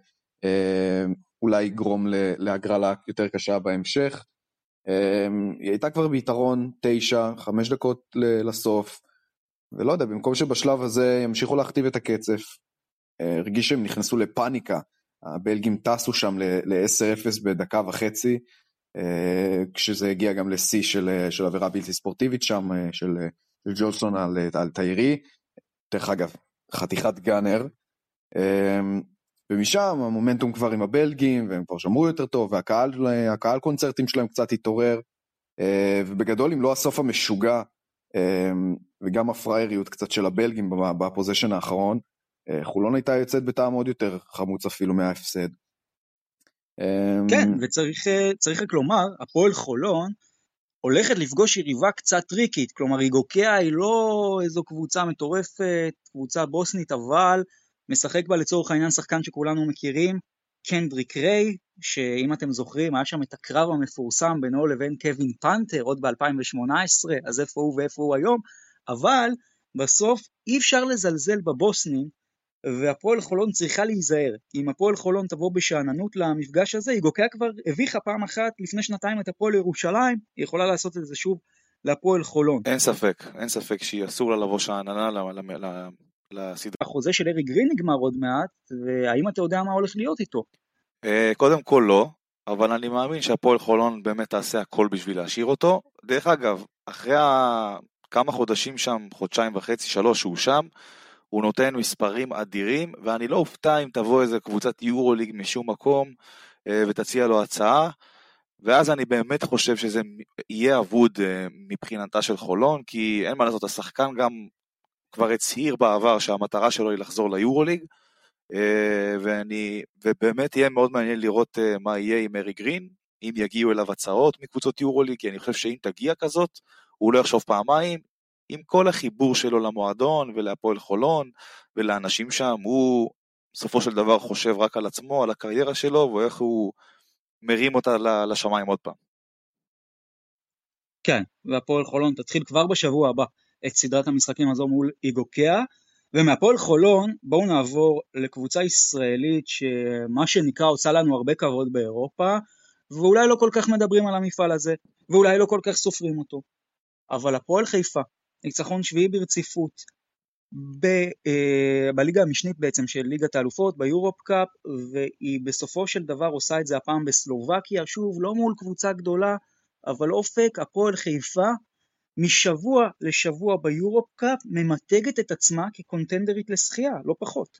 אולי יגרום להגרלה יותר קשה בהמשך. היא הייתה כבר ביתרון תשע, חמש דקות לסוף, ולא יודע, במקום שבשלב הזה ימשיכו להכתיב את הקצף, אה, הרגיש שהם נכנסו לפאניקה, הבלגים טסו שם ל-10-0 בדקה וחצי, אה, כשזה הגיע גם לשיא של, אה, של עבירה בלתי ספורטיבית שם, של, של ג'ולסון על, על תיירי, דרך אגב, חתיכת גאנר. ומשם המומנטום כבר עם הבלגים, והם כבר שמרו יותר טוב, והקהל קונצרטים שלהם קצת התעורר, אה, ובגדול אם לא הסוף המשוגע, אה, וגם הפראייריות קצת של הבלגים בפוזיישן האחרון, חולון הייתה יוצאת בטעם עוד יותר חמוץ אפילו מההפסד. כן, וצריך רק לומר, הפועל חולון הולכת לפגוש יריבה קצת טריקית, כלומר איגוקיה היא לא איזו קבוצה מטורפת, קבוצה בוסנית, אבל משחק בה לצורך העניין שחקן שכולנו מכירים, קנדריק ריי, שאם אתם זוכרים, היה שם את הקרב המפורסם בינו לבין קווין פנתר עוד ב-2018, אז איפה הוא ואיפה הוא היום, אבל בסוף אי אפשר לזלזל בבוסנים, והפועל חולון צריכה להיזהר. אם הפועל חולון תבוא בשאננות למפגש הזה, היא גוקיה כבר הביכה פעם אחת לפני שנתיים את הפועל ירושלים, היא יכולה לעשות את זה שוב להפועל חולון. אין ספק, אין ספק שהיא אסור לה לבוא שאננה לסדרה. החוזה של ארי גרין נגמר עוד מעט, והאם אתה יודע מה הולך להיות איתו? אה, קודם כל לא, אבל אני מאמין שהפועל חולון באמת תעשה הכל בשביל להשאיר אותו. דרך אגב, אחרי כמה חודשים שם, חודשיים וחצי, שלוש שהוא שם, הוא נותן מספרים אדירים, ואני לא אופתע אם תבוא איזה קבוצת יורוליג משום מקום אה, ותציע לו הצעה, ואז אני באמת חושב שזה יהיה אבוד אה, מבחינתה של חולון, כי אין מה לעשות, השחקן גם כבר הצהיר בעבר שהמטרה שלו היא לחזור ליורוליג, אה, ואני, ובאמת יהיה מאוד מעניין לראות מה יהיה עם ארי גרין, אם יגיעו אליו הצעות מקבוצות יורוליג, כי אני חושב שאם תגיע כזאת, הוא לא יחשוב פעמיים, עם כל החיבור שלו למועדון ולהפועל חולון ולאנשים שם, הוא בסופו של דבר חושב רק על עצמו, על הקריירה שלו ואיך הוא מרים אותה לשמיים עוד פעם. כן, והפועל חולון תתחיל כבר בשבוע הבא את סדרת המשחקים הזו מול איגוקיה, ומהפועל חולון בואו נעבור לקבוצה ישראלית שמה שנקרא עושה לנו הרבה כבוד באירופה, ואולי לא כל כך מדברים על המפעל הזה, ואולי לא כל כך סופרים אותו. אבל הפועל חיפה, ניצחון שביעי ברציפות ב, אה, בליגה המשנית בעצם של ליגת האלופות, ביורופ קאפ, והיא בסופו של דבר עושה את זה הפעם בסלובקיה, שוב, לא מול קבוצה גדולה, אבל אופק, הפועל חיפה, משבוע לשבוע ביורופ קאפ, ממתגת את עצמה כקונטנדרית לזכייה, לא פחות.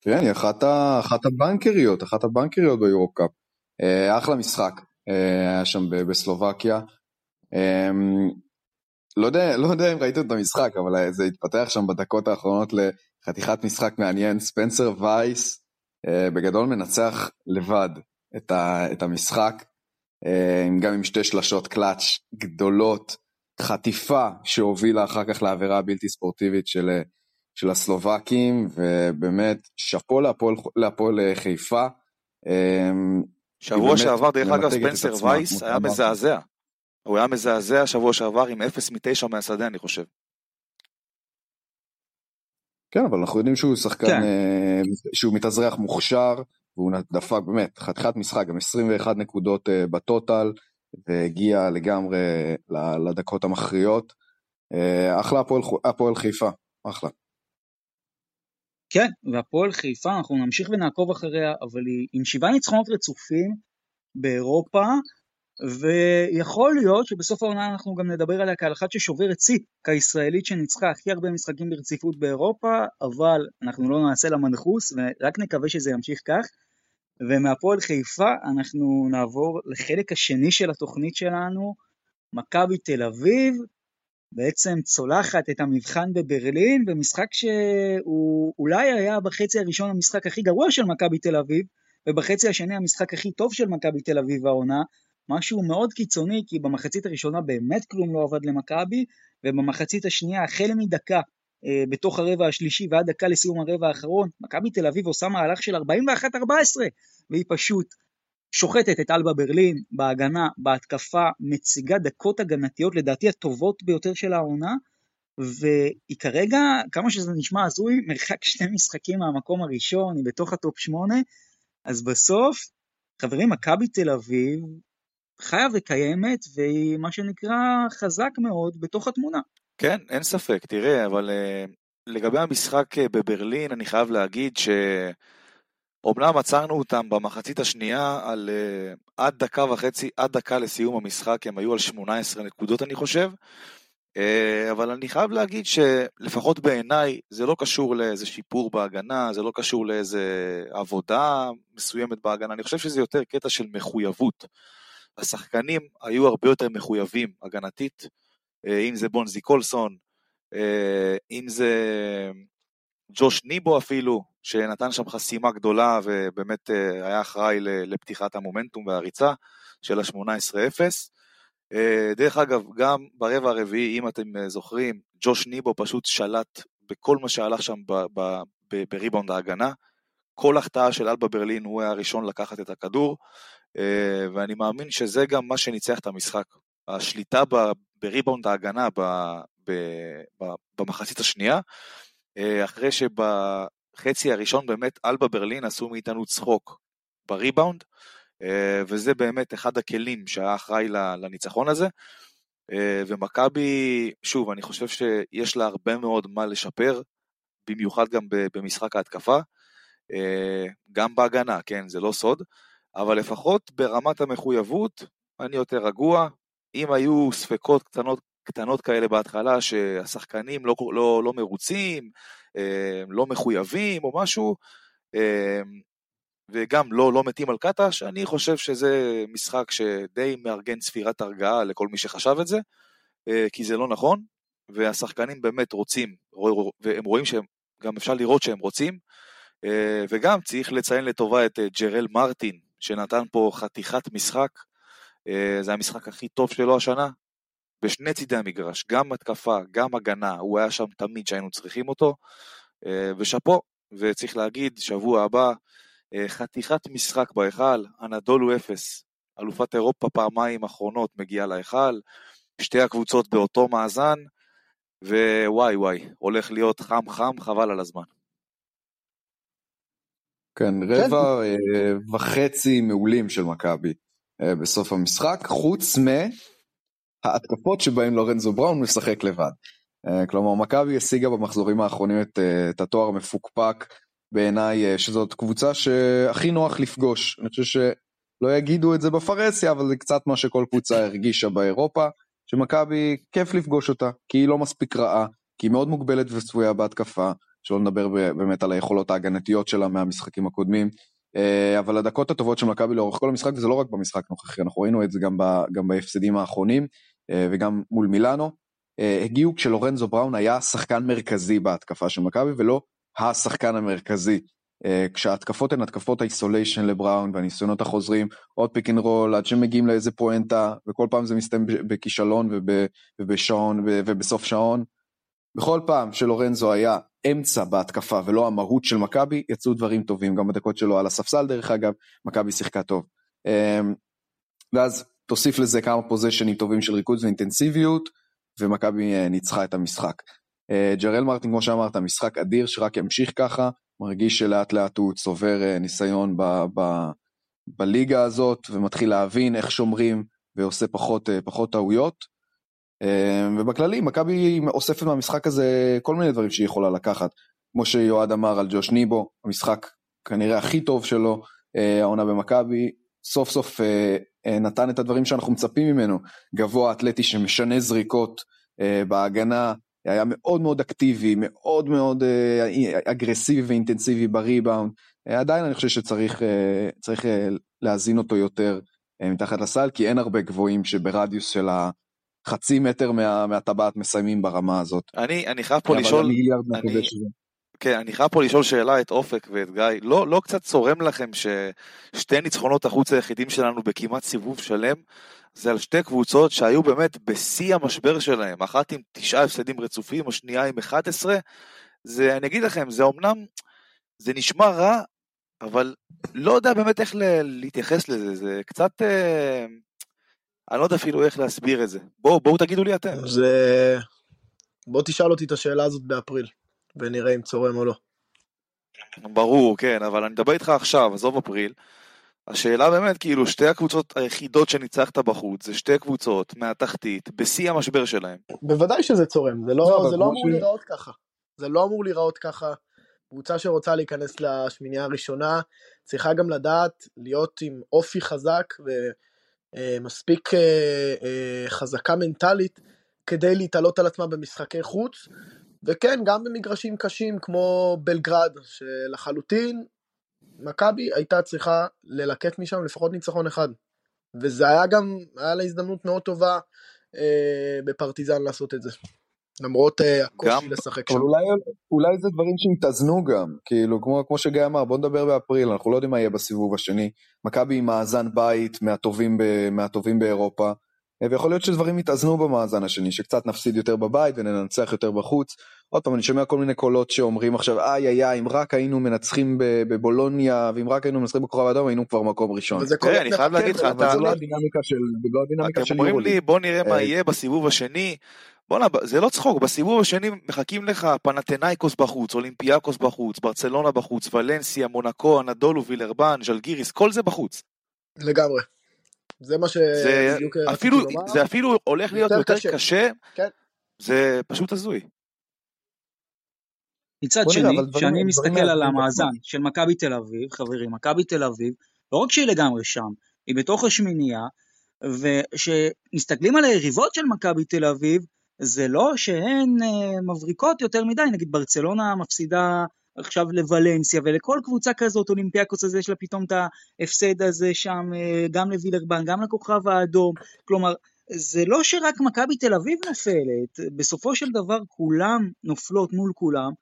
כן, היא אחת, אחת הבנקריות, אחת הבנקריות ביורופ קאפ. אה, אחלה משחק אה, היה שם בסלובקיה. לא יודע, לא יודע אם ראיתם את המשחק, אבל זה התפתח שם בדקות האחרונות לחתיכת משחק מעניין. ספנסר וייס אה, בגדול מנצח לבד את, ה, את המשחק, אה, גם עם שתי שלשות קלאץ' גדולות, חטיפה שהובילה אחר כך לעבירה הבלתי ספורטיבית של, של הסלובקים, ובאמת שאפו להפועל, להפועל חיפה. אה, שבוע שעבר, דרך אגב, ספנסר וייס היה מזעזע. הוא היה מזעזע שבוע שעבר עם 0 מ-9 מהשדה אני חושב. כן, אבל אנחנו יודעים שהוא שחקן, כן. אה, שהוא מתאזרח מוכשר, והוא דפק באמת חתיכת משחק, גם 21 נקודות אה, בטוטל, והגיע לגמרי לדקות המכריעות. אה, אחלה הפועל, הפועל חיפה, אחלה. כן, והפועל חיפה, אנחנו נמשיך ונעקוב אחריה, אבל היא עם שבעה ניצחונות רצופים באירופה, ויכול להיות שבסוף העונה אנחנו גם נדבר עליה כעל אחת ששוברת שיא, כישראלית שניצחה הכי הרבה משחקים ברציפות באירופה, אבל אנחנו לא נעשה לה מנחוס, ורק נקווה שזה ימשיך כך. ומהפועל חיפה אנחנו נעבור לחלק השני של התוכנית שלנו, מכבי תל אביב, בעצם צולחת את המבחן בברלין, במשחק שהוא אולי היה בחצי הראשון המשחק הכי גרוע של מכבי תל אביב, ובחצי השני המשחק הכי טוב של מכבי תל אביב העונה, משהו מאוד קיצוני, כי במחצית הראשונה באמת כלום לא עבד למכבי, ובמחצית השנייה, החל מדקה אה, בתוך הרבע השלישי ועד דקה לסיום הרבע האחרון, מכבי תל אביב עושה מהלך של 41-14, והיא פשוט שוחטת את אלבה ברלין בהגנה, בהתקפה, מציגה דקות הגנתיות לדעתי הטובות ביותר של העונה, והיא כרגע, כמה שזה נשמע הזוי, מרחק שני משחקים מהמקום הראשון, היא בתוך ה top שמונה, אז בסוף, חברים, מכבי תל אביב חיה וקיימת, והיא מה שנקרא חזק מאוד בתוך התמונה. כן, אין ספק, תראה, אבל uh, לגבי המשחק uh, בברלין, אני חייב להגיד ש... אומנם עצרנו אותם במחצית השנייה על uh, עד דקה וחצי, עד דקה לסיום המשחק, הם היו על 18 נקודות אני חושב, uh, אבל אני חייב להגיד שלפחות בעיניי זה לא קשור לאיזה שיפור בהגנה, זה לא קשור לאיזה עבודה מסוימת בהגנה, אני חושב שזה יותר קטע של מחויבות. השחקנים היו הרבה יותר מחויבים הגנתית, אה, אם זה בונזי קולסון, אה, אם זה ג'וש ניבו אפילו, שנתן שם חסימה גדולה ובאמת אה, היה אחראי לפתיחת המומנטום והריצה של ה-18-0. אה, דרך אגב, גם ברבע הרביעי, אם אתם אה, זוכרים, ג'וש ניבו פשוט שלט בכל מה שהלך שם בריבאונד ההגנה. כל החטאה של אלבה ברלין הוא היה הראשון לקחת את הכדור, ואני מאמין שזה גם מה שניצח את המשחק. השליטה בריבאונד ההגנה במחצית השנייה, אה, אחרי שבחצי הראשון באמת אלבה ברלין עשו מאיתנו צחוק בריבאונד, אה, וזה באמת אחד הכלים שהיה אחראי לניצחון הזה. אה, ומכבי, שוב, אני חושב שיש לה הרבה מאוד מה לשפר, במיוחד גם במשחק ההתקפה, גם בהגנה, כן, זה לא סוד, אבל לפחות ברמת המחויבות, אני יותר רגוע. אם היו ספקות קטנות, קטנות כאלה בהתחלה, שהשחקנים לא, לא, לא מרוצים, אה, לא מחויבים או משהו, אה, וגם לא, לא מתים על קטש, אני חושב שזה משחק שדי מארגן ספירת הרגעה לכל מי שחשב את זה, אה, כי זה לא נכון, והשחקנים באמת רוצים, והם רואים שהם, גם אפשר לראות שהם רוצים, וגם צריך לציין לטובה את ג'רל מרטין, שנתן פה חתיכת משחק, זה המשחק הכי טוב שלו השנה, בשני צידי המגרש, גם התקפה, גם הגנה, הוא היה שם תמיד שהיינו צריכים אותו, אה, ושאפו, וצריך להגיד, שבוע הבא, אה, חתיכת משחק בהיכל, אנדולו אפס, אלופת אירופה פעמיים אחרונות מגיעה להיכל, שתי הקבוצות באותו מאזן, ווואי וואי, הולך להיות חם חם, חבל על הזמן. כן, רבע כן. וחצי מעולים של מכבי בסוף המשחק, חוץ מ... ההתקפות שבהן לורנזו בראון משחק לבד. אה, כלומר מכבי השיגה במחזורים האחרונים את, אה, את התואר המפוקפק בעיניי אה, שזאת קבוצה שהכי נוח לפגוש. אני חושב שלא יגידו את זה בפרהסיה אבל זה קצת מה שכל קבוצה הרגישה באירופה שמכבי כיף לפגוש אותה כי היא לא מספיק רעה כי היא מאוד מוגבלת וצפויה בהתקפה שלא נדבר באמת על היכולות ההגנתיות שלה מהמשחקים הקודמים אבל הדקות הטובות של מכבי לאורך כל המשחק זה לא רק במשחק נוכחי אנחנו ראינו את זה גם, ב, גם בהפסדים האחרונים אה, וגם מול מילאנו, אה, הגיעו כשלורנזו בראון היה שחקן מרכזי בהתקפה של מכבי ולא השחקן המרכזי. אה, כשההתקפות הן התקפות האיסוליישן לבראון והניסיונות החוזרים, עוד pick and roll עד שמגיעים לאיזה פואנטה וכל פעם זה מסתיים בכישלון ובשעון ובסוף שעון. בכל פעם שלורנזו היה אמצעי בהתקפה ולא המהות של מכבי יצאו דברים טובים גם בדקות שלו על הספסל דרך אגב מכבי שיחקה טוב. ואז תוסיף לזה כמה פוזיישנים טובים של ריכוז ואינטנסיביות, ומכבי אה, ניצחה את המשחק. אה, ג'רל מרטין, כמו שאמרת, משחק אדיר שרק ימשיך ככה, מרגיש שלאט לאט הוא צובר אה, ניסיון ב, ב, בליגה הזאת, ומתחיל להבין איך שומרים ועושה פחות, פחות טעויות. ובכללי, מכבי אוספת מהמשחק הזה כל מיני דברים שהיא יכולה לקחת. כמו שיועד אמר על ג'וש ניבו, המשחק כנראה הכי טוב שלו, העונה במכבי, סוף סוף אה, אה, נתן את הדברים שאנחנו מצפים ממנו, גבוה אתלטי שמשנה זריקות אה, בהגנה, היה מאוד מאוד אקטיבי, מאוד מאוד אה, אגרסיבי ואינטנסיבי בריבאונד, אה, עדיין אני חושב שצריך אה, צריך, אה, להזין אותו יותר אה, מתחת לסל, כי אין הרבה גבוהים שברדיוס של החצי מטר מה, מהטבעת מסיימים ברמה הזאת. אני, אני חייב פה לשאול, אני, כן, אני חייב פה לשאול שאלה את אופק ואת גיא. לא, לא קצת צורם לכם ששתי ניצחונות החוץ היחידים שלנו בכמעט סיבוב שלם, זה על שתי קבוצות שהיו באמת בשיא המשבר שלהם, אחת עם תשעה הפסדים רצופים, השנייה עם 11. זה, אני אגיד לכם, זה אמנם, זה נשמע רע, אבל לא יודע באמת איך להתייחס לזה, זה קצת... אה, אני לא יודע אפילו איך להסביר את זה. בואו, בואו תגידו לי אתם. זה... בוא תשאל אותי את השאלה הזאת באפריל. ונראה אם צורם או לא. ברור, כן, אבל אני מדבר איתך עכשיו, עזוב אפריל. השאלה באמת, כאילו, שתי הקבוצות היחידות שניצחת בחוץ, זה שתי קבוצות מהתחתית, בשיא המשבר שלהם. בוודאי שזה צורם, זה לא, לא, זה לא אמור ש... להיראות ככה. זה לא אמור להיראות ככה. קבוצה שרוצה להיכנס לשמינייה הראשונה, צריכה גם לדעת להיות עם אופי חזק ומספיק אה, אה, חזקה מנטלית כדי להתעלות על עצמה במשחקי חוץ, וכן, גם במגרשים קשים כמו בלגרד, שלחלוטין מכבי הייתה צריכה ללקט משם לפחות ניצחון אחד. וזה היה גם, היה לה הזדמנות מאוד טובה אה, בפרטיזן לעשות את זה. למרות אה, הקושי גם- לשחק שם. אבל אולי, אולי זה דברים שהתאזנו גם, כאילו, כמו, כמו שגיא אמר, בוא נדבר באפריל, אנחנו לא יודעים מה יהיה בסיבוב השני. מכבי עם מאזן בית מהטובים, ב, מהטובים באירופה, אה, ויכול להיות שדברים יתאזנו במאזן השני, שקצת נפסיד יותר בבית וננצח יותר בחוץ. עוד פעם, אני שומע כל מיני קולות שאומרים עכשיו, איי איי איי, אם רק היינו מנצחים ב- בבולוניה, ואם רק היינו מנצחים בכוכב האדום, היינו כבר מקום ראשון. אבל זה תראה, קורה אני חייב להגיד לך, כן, אבל אתה- זה לא הדינמיקה של, לא הדינמיקה אתם של אומרים. לי, בוא נראה מה אה, יהיה בסיבוב השני. בואנה, זה לא צחוק, בסיבוב השני מחכים לך פנתנאיקוס בחוץ, אולימפיאקוס בחוץ, ברצלונה בחוץ, ולנסיה, מונקו, אנדולו, וילרבן, ז'לגיריס, כל זה בחוץ. לגמרי. זה מה זה שבדיוק רציתי אפילו. זה אפילו הולך להיות יותר קשה. קשה, כן. זה פשוט הזוי. מצד שני, כשאני מסתכל על. המאזן של מכבי תל אביב, חברים, מכבי תל אביב, לא רק שהיא לגמרי שם, היא בתוך השמינייה, וכשמסתכלים על היריבות של מכבי תל אביב, זה לא שהן אה, מבריקות יותר מדי, נגיד ברצלונה מפסידה עכשיו לוולנסיה ולכל קבוצה כזאת, אולימפיאקוס הזה יש לה פתאום את ההפסד הזה שם, אה, גם לווילרבן, גם לכוכב האדום, כלומר, זה לא שרק מכבי תל אביב נופלת, בסופו של דבר כולם נופלות מול כולם,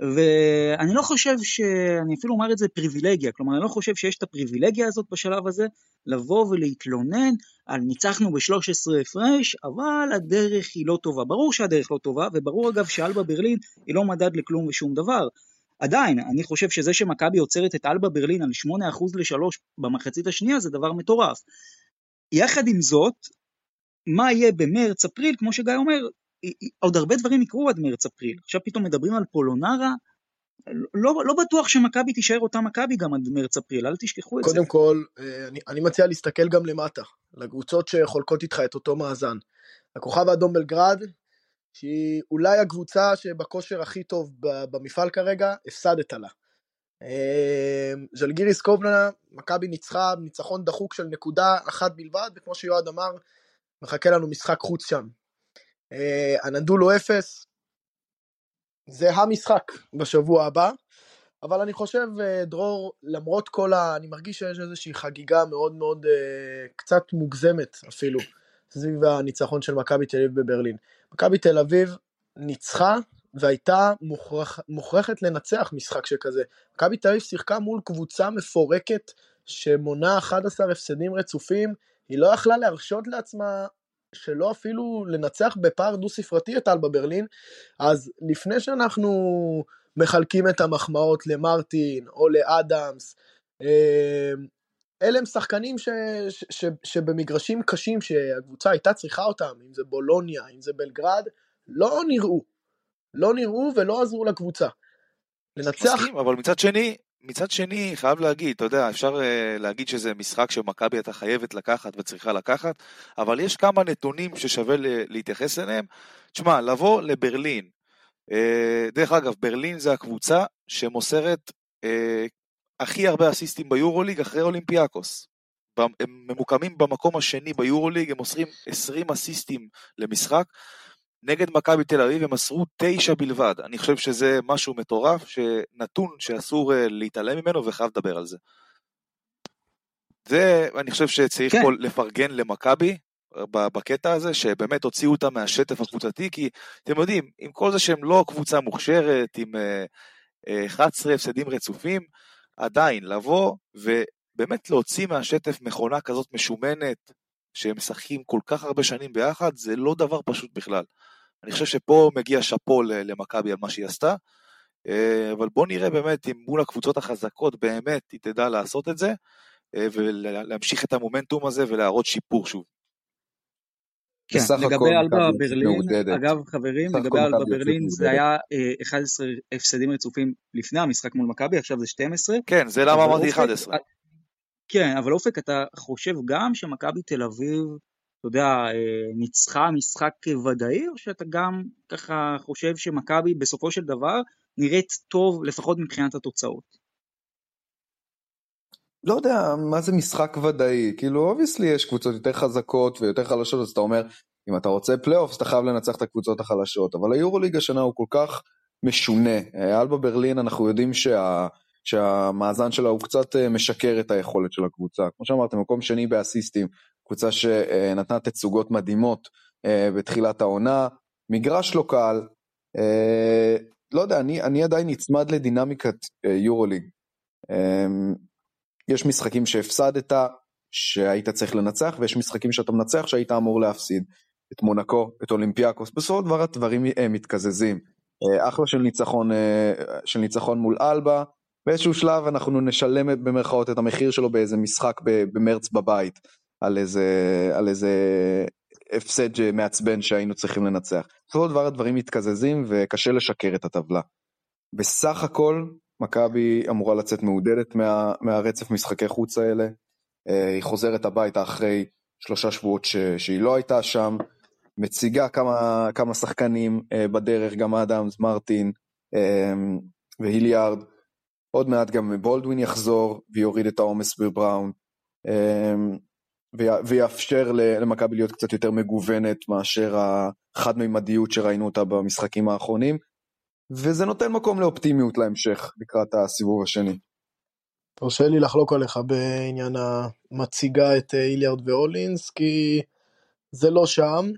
ואני לא חושב ש... אני אפילו אומר את זה פריבילגיה, כלומר אני לא חושב שיש את הפריבילגיה הזאת בשלב הזה לבוא ולהתלונן על ניצחנו ב-13 הפרש, אבל הדרך היא לא טובה. ברור שהדרך לא טובה, וברור אגב שאלבה ברלין היא לא מדד לכלום ושום דבר. עדיין, אני חושב שזה שמכבי עוצרת את אלבה ברלין על 8% ל-3 במחצית השנייה זה דבר מטורף. יחד עם זאת, מה יהיה במרץ, אפריל, כמו שגיא אומר, עוד הרבה דברים יקרו עד מרץ-אפריל. עכשיו פתאום מדברים על פולונרה, לא, לא בטוח שמכבי תישאר אותה מכבי גם עד מרץ-אפריל, אל תשכחו את זה. קודם כל, אה, אני, אני מציע להסתכל גם למטה, לקבוצות שחולקות איתך את אותו מאזן. הכוכב האדום בלגרד, שהיא אולי הקבוצה שבכושר הכי טוב במפעל כרגע, הפסדת לה. אה, ז'לגיריס קובלנה, מכבי ניצחה ניצחון דחוק של נקודה אחת בלבד, וכמו שיועד אמר, מחכה לנו משחק חוץ שם. אה, אנדולו אפס, זה המשחק בשבוע הבא. אבל אני חושב, אה, דרור, למרות כל ה... אני מרגיש שיש איזושהי חגיגה מאוד מאוד אה, קצת מוגזמת אפילו, סביב הניצחון של מכבי תל אביב בברלין. מכבי תל אביב ניצחה והייתה מוכרח, מוכרחת לנצח משחק שכזה. מכבי תל אביב שיחקה מול קבוצה מפורקת שמונה 11 הפסדים רצופים, היא לא יכלה להרשות לעצמה שלא אפילו לנצח בפער דו ספרתי את אלבה ברלין, אז לפני שאנחנו מחלקים את המחמאות למרטין או לאדמס. אה, אלה הם שחקנים ש, ש, ש, שבמגרשים קשים שהקבוצה הייתה צריכה אותם, אם זה בולוניה, אם זה בלגרד, לא נראו. לא נראו ולא עזרו לקבוצה. לנצח, מסכים, אבל מצד שני, מצד שני, חייב להגיד, אתה יודע, אפשר uh, להגיד שזה משחק שמכבי הייתה חייבת לקחת וצריכה לקחת, אבל יש כמה נתונים ששווה להתייחס אליהם. תשמע, לבוא לברלין, uh, דרך אגב, ברלין זה הקבוצה שמוסרת uh, הכי הרבה אסיסטים ביורוליג אחרי אולימפיאקוס. הם ממוקמים במקום השני ביורוליג, הם מוסרים 20 אסיסטים למשחק. נגד מכבי תל אביב הם מסרו תשע בלבד. אני חושב שזה משהו מטורף, שנתון שאסור אה, להתעלם ממנו וחייב לדבר על זה. זה, אני חושב שצריך כן. פה לפרגן למכבי אה, בקטע הזה, שבאמת הוציאו אותה מהשטף הקבוצתי, כי אתם יודעים, עם כל זה שהם לא קבוצה מוכשרת, עם אה, אה, 11 הפסדים רצופים, עדיין לבוא ובאמת להוציא מהשטף מכונה כזאת משומנת, שהם משחקים כל כך הרבה שנים ביחד, זה לא דבר פשוט בכלל. אני חושב שפה מגיע שאפו למכבי על מה שהיא עשתה, אה, אבל בוא נראה באמת אם מול הקבוצות החזקות באמת היא תדע לעשות את זה, אה, ולהמשיך את המומנטום הזה ולהראות שיפור שוב. כן, לגבי אלבה ברלין, מעודדת. אגב חברים, לגבי אלבה ברלין זה. היה אה, 11 הפסדים רצופים לפני המשחק מול מכבי, עכשיו זה 12. כן, זה למה אמרתי אופק- 11. כן, אבל אופק, אתה חושב גם שמכבי תל אביב, אתה יודע, אה, ניצחה משחק ודאי, או שאתה גם ככה חושב שמכבי בסופו של דבר נראית טוב, לפחות מבחינת התוצאות? לא יודע, מה זה משחק ודאי? כאילו, obviously יש קבוצות יותר חזקות ויותר חלשות, אז אתה אומר, אם אתה רוצה פלייאוף, אז אתה חייב לנצח את הקבוצות החלשות. אבל היורוליג השנה הוא כל כך משונה. אה, אלבה ברלין, אנחנו יודעים שה... שהמאזן שלה הוא קצת אה, משקר את היכולת של הקבוצה. כמו שאמרתם, מקום שני באסיסטים, קבוצה שנתנה תצוגות מדהימות אה, בתחילת העונה, מגרש לא קל, אה, לא יודע, אני, אני עדיין נצמד לדינמיקת אה, יורוליג. יש משחקים שהפסדת, שהיית צריך לנצח, ויש משחקים שאתה מנצח שהיית אמור להפסיד. את מונקו, את אולימפיאקוס, בסופו של דבר הדברים מתקזזים. אחלה של ניצחון, של ניצחון מול אלבה, באיזשהו שלב אנחנו נשלם במרכאות את המחיר שלו באיזה משחק במרץ בבית, על איזה, על איזה הפסד מעצבן שהיינו צריכים לנצח. בסופו של דבר הדברים מתקזזים וקשה לשקר את הטבלה. בסך הכל, מכבי אמורה לצאת מעודדת מה, מהרצף משחקי חוץ האלה. היא חוזרת הביתה אחרי שלושה שבועות ש, שהיא לא הייתה שם. מציגה כמה, כמה שחקנים uh, בדרך, גם אדמס, מרטין um, והיליארד. עוד מעט גם בולדווין יחזור ויוריד את העומס בבראון. ויאפשר למכבי להיות קצת יותר מגוונת מאשר החד-מימדיות שראינו אותה במשחקים האחרונים. וזה נותן מקום לאופטימיות להמשך לקראת הסיבוב השני. תרשה לי לחלוק עליך בעניין המציגה את היליארד והולינס, כי זה לא שם.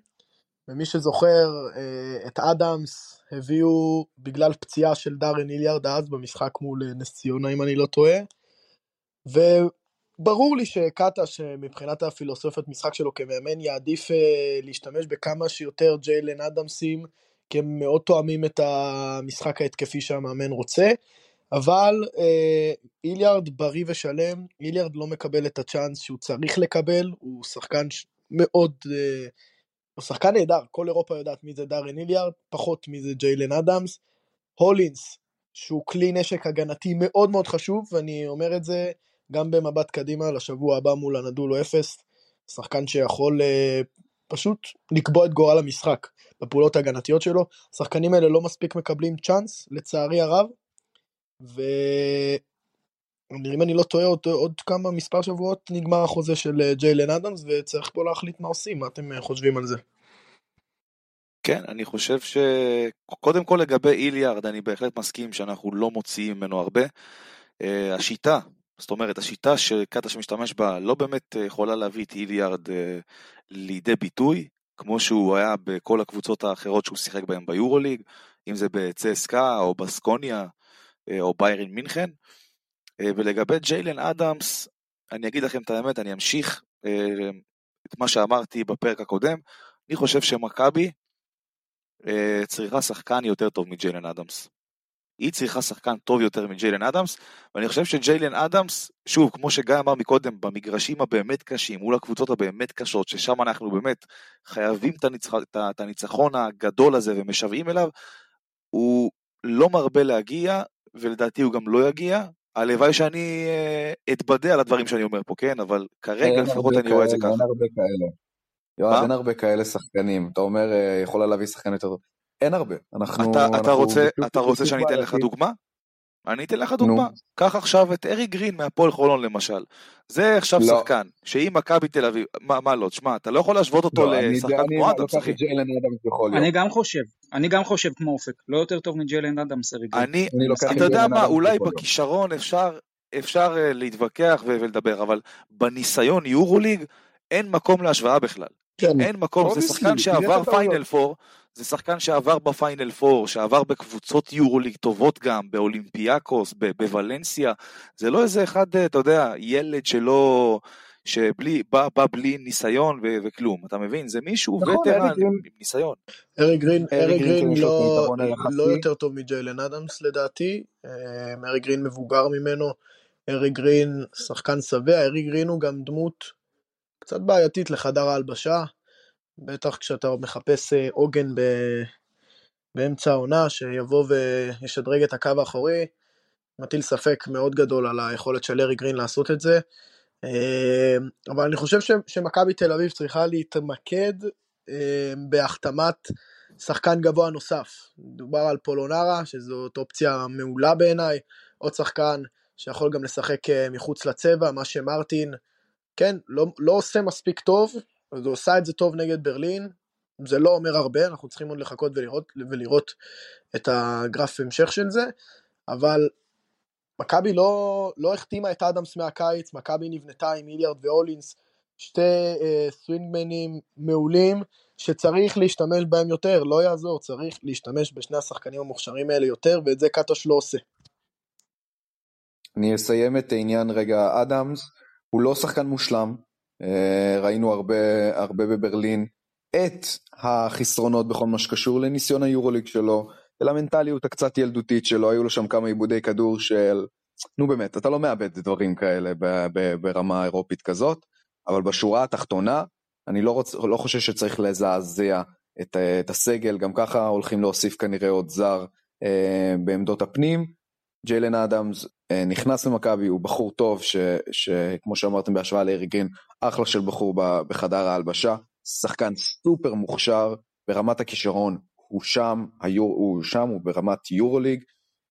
ומי שזוכר, אה, את אדמס הביאו בגלל פציעה של דארן איליארד אז במשחק מול אה, נס ציונה, אם אני לא טועה. וברור לי שקאטה, שמבחינת הפילוסופיות משחק שלו כמאמן, יעדיף אה, להשתמש בכמה שיותר ג'יילן אדמסים, כי הם מאוד תואמים את המשחק ההתקפי שהמאמן רוצה. אבל אה, איליארד בריא ושלם, איליארד לא מקבל את הצ'אנס שהוא צריך לקבל, הוא שחקן מאוד אה, הוא שחקן נהדר, כל אירופה יודעת מי זה דארן איליארד, פחות מי זה ג'יילן אדמס. הולינס, שהוא כלי נשק הגנתי מאוד מאוד חשוב, ואני אומר את זה גם במבט קדימה לשבוע הבא מול הנדולו אפס, שחקן שיכול uh, פשוט לקבוע את גורל המשחק בפעולות ההגנתיות שלו. השחקנים האלה לא מספיק מקבלים צ'אנס, לצערי הרב, ו... אם אני לא טועה, עוד, עוד כמה, מספר שבועות נגמר החוזה של אה, ג'יילן אדמס, וצריך פה להחליט מה עושים, מה אתם אה, חושבים על זה? כן, אני חושב שקודם כל לגבי איליארד, אני בהחלט מסכים שאנחנו לא מוציאים ממנו הרבה. Uh, השיטה, זאת אומרת, השיטה שקאטה שמשתמש בה לא באמת יכולה להביא את איליארד uh, לידי ביטוי, כמו שהוא היה בכל הקבוצות האחרות שהוא שיחק בהן ביורוליג, אם זה בצסקה או בסקוניה uh, או ביירן מינכן. אה, ולגבי ג'יילן אדמס, אני אגיד לכם את האמת, אני אמשיך אה, את מה שאמרתי בפרק הקודם. אני חושב שמכבי אה, צריכה שחקן יותר טוב מג'יילן אדמס. היא צריכה שחקן טוב יותר מג'יילן אדמס, ואני חושב שג'יילן אדמס, שוב, כמו שגיא אמר מקודם, במגרשים הבאמת קשים, מול הקבוצות הבאמת קשות, ששם אנחנו באמת חייבים את, הניצח, את הניצחון הגדול הזה ומשוועים אליו, הוא לא מרבה להגיע, ולדעתי הוא גם לא יגיע, הלוואי שאני אה, אתבדה על הדברים שאני אומר פה, כן? אבל כרגע לפחות אני רואה את זה ככה. אין הרבה כאלה. יואב, אין הרבה כאלה שחקנים. אתה אומר, אה, יכולה להביא שחקן יותר טוב. אין הרבה. אנחנו... אתה רוצה שאני אתן לך דוגמה? אני אתן לך דוגמה, קח עכשיו את ארי גרין מהפועל חולון למשל. זה עכשיו לא. שחקן, שאם מכבי תל אביב, מה, מה לא, תשמע, אתה לא יכול להשוות אותו לא, לשחקן כמו אדמס, אחי. אני גם חושב, אני גם חושב כמו אופק, לא יותר טוב מג'יילן אדמס, ארי גרין. אני, אתה יודע מה, אולי בכישרון אפשר, אפשר אה, להתווכח ולדבר, אבל בניסיון יורוליג אין מקום להשוואה בכלל. כן. אין מקום, זה שחקן שעבר Final Four. זה שחקן שעבר ב Final 4, שעבר בקבוצות יורוליג טובות גם, באולימפיאקוס, בוולנסיה, זה לא איזה אחד, אתה יודע, ילד שלא... שבלי, בא, בא בלי ניסיון ו- וכלום, אתה מבין? זה מישהו נכון, וטרן עם ניסיון. ארי גרין, ארי גרין לא, לא יותר טוב מג'יילן אדמס לדעתי, אה, ארי גרין מבוגר ממנו, ארי גרין שחקן שבע, ארי גרין הוא גם דמות קצת בעייתית לחדר ההלבשה, בטח כשאתה מחפש אה, עוגן ב... באמצע העונה, שיבוא וישדרג את הקו האחורי, מטיל ספק מאוד גדול על היכולת של ארי גרין לעשות את זה. אה, אבל אני חושב ש... שמכבי תל אביב צריכה להתמקד אה, בהחתמת שחקן גבוה נוסף. דובר על פולונרה, שזאת אופציה מעולה בעיניי, עוד שחקן שיכול גם לשחק מחוץ לצבע, מה שמרטין, כן, לא, לא עושה מספיק טוב, אז הוא עושה את זה טוב נגד ברלין, זה לא אומר הרבה, אנחנו צריכים עוד לחכות ולראות, ולראות את הגרף המשך של זה, אבל מכבי לא, לא החתימה את אדמס מהקיץ, מכבי נבנתה עם מיליארד והולינס, שתי אה, סווינגמנים מעולים, שצריך להשתמש בהם יותר, לא יעזור, צריך להשתמש בשני השחקנים המוכשרים האלה יותר, ואת זה קטוש לא עושה. אני אסיים את העניין רגע, אדמס הוא לא שחקן מושלם, ראינו הרבה, הרבה בברלין את החסרונות בכל מה שקשור לניסיון היורוליג שלו, ולמנטליות הקצת ילדותית שלו, היו לו שם כמה עיבודי כדור של, נו באמת, אתה לא מאבד דברים כאלה ברמה אירופית כזאת, אבל בשורה התחתונה, אני לא, רוצ, לא חושב שצריך לזעזע את, את הסגל, גם ככה הולכים להוסיף כנראה עוד זר אה, בעמדות הפנים. ג'יילן אדמס אה, נכנס למכבי, הוא בחור טוב, ש, שכמו שאמרתם בהשוואה לארי גרין, אחלה של בחור בחדר ההלבשה, שחקן סופר מוכשר, ברמת הכישרון הוא שם, היור, הוא שם, הוא ברמת יורוליג.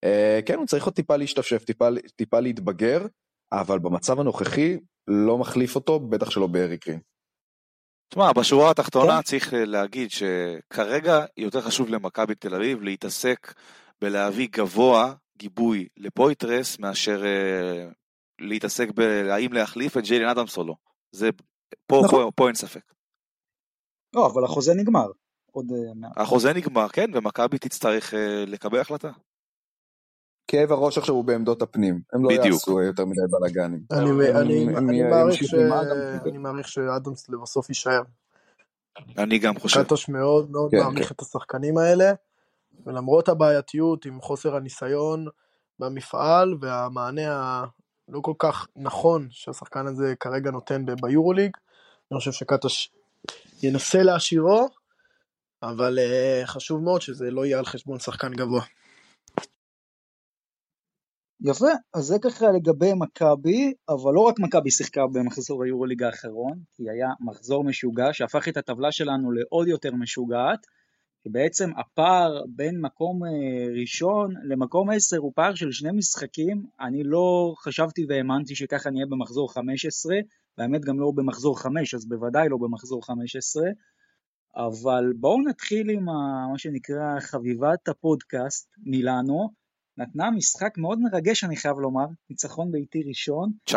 אה, כן, הוא צריך עוד טיפה להשתפשף, טיפה, טיפה להתבגר, אבל במצב הנוכחי לא מחליף אותו, בטח שלא בארי גרין. תשמע, בשורה התחתונה כן. צריך להגיד שכרגע יותר חשוב למכבי תל אביב להתעסק בלהביא גבוה גיבוי לפויטרס מאשר uh, להתעסק בהאם להחליף את ג'יילן אדמס או לא. זה, פה, נכון. פה, פה אין ספק. לא, אבל החוזה נגמר. עוד... אה, החוזה נגמר, כן, ומכבי תצטרך uh, לקבל החלטה. כאב הראש עכשיו הוא בעמדות הפנים, הם לא בדיוק. יעשו יותר מדי בלאגנים. אני מעריך שאדמס לבסוף יישאר. אני גם חושב. קטוש מאוד מאוד כן, מעריך כן. את השחקנים האלה, ולמרות הבעייתיות עם חוסר הניסיון במפעל והמענה הלא כל כך נכון שהשחקן הזה כרגע נותן ביורוליג, אני חושב שקטוש ינסה להשאירו, אבל uh, חשוב מאוד שזה לא יהיה על חשבון שחקן גבוה. יפה, אז זה ככה לגבי מכבי, אבל לא רק מכבי שיחקה במחזור היורוליג האחרון, כי היה מחזור משוגע שהפך את הטבלה שלנו לעוד יותר משוגעת, שבעצם הפער בין מקום אה, ראשון למקום עשר הוא פער של שני משחקים, אני לא חשבתי והאמנתי שככה נהיה במחזור 15, והאמת גם לא במחזור 5, אז בוודאי לא במחזור 15, אבל בואו נתחיל עם מה שנקרא חביבת הפודקאסט, מילאנו, נתנה משחק מאוד מרגש אני חייב לומר, ניצחון ביתי ראשון. 19-0.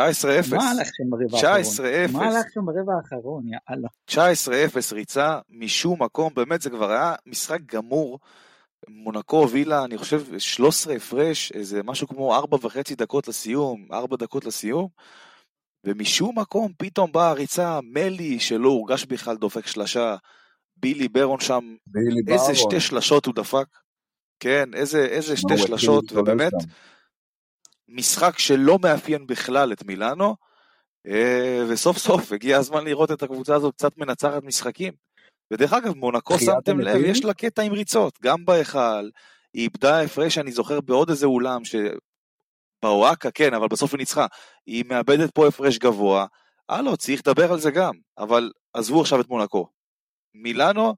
מה הלך שם ברבע האחרון? 19-0. מה הלך שם ברבע האחרון, יאללה. 19-0 ריצה משום מקום, באמת זה כבר היה משחק גמור. מונקו הובילה, אני חושב, 13 הפרש, איזה משהו כמו 4 וחצי דקות לסיום, 4 דקות לסיום, ומשום מקום פתאום באה הריצה, מלי שלא הורגש בכלל דופק שלשה, בילי ברון שם, בילי איזה ברון. שתי שלשות הוא דפק. כן, איזה, איזה שתי שלשות, ובאמת, משחק שלא מאפיין בכלל את מילאנו, אה, וסוף סוף הגיע הזמן לראות את הקבוצה הזאת קצת מנצחת משחקים. ודרך אגב, מונקו, שמתם לב, יש לה קטע עם ריצות, גם בהיכל, היא איבדה הפרש, אני זוכר, בעוד איזה אולם, ש... באוהקה, כן, אבל בסוף היא ניצחה. היא מאבדת פה הפרש גבוה, הלו, צריך לדבר על זה גם, אבל עזבו עכשיו את מונקו. מילאנו,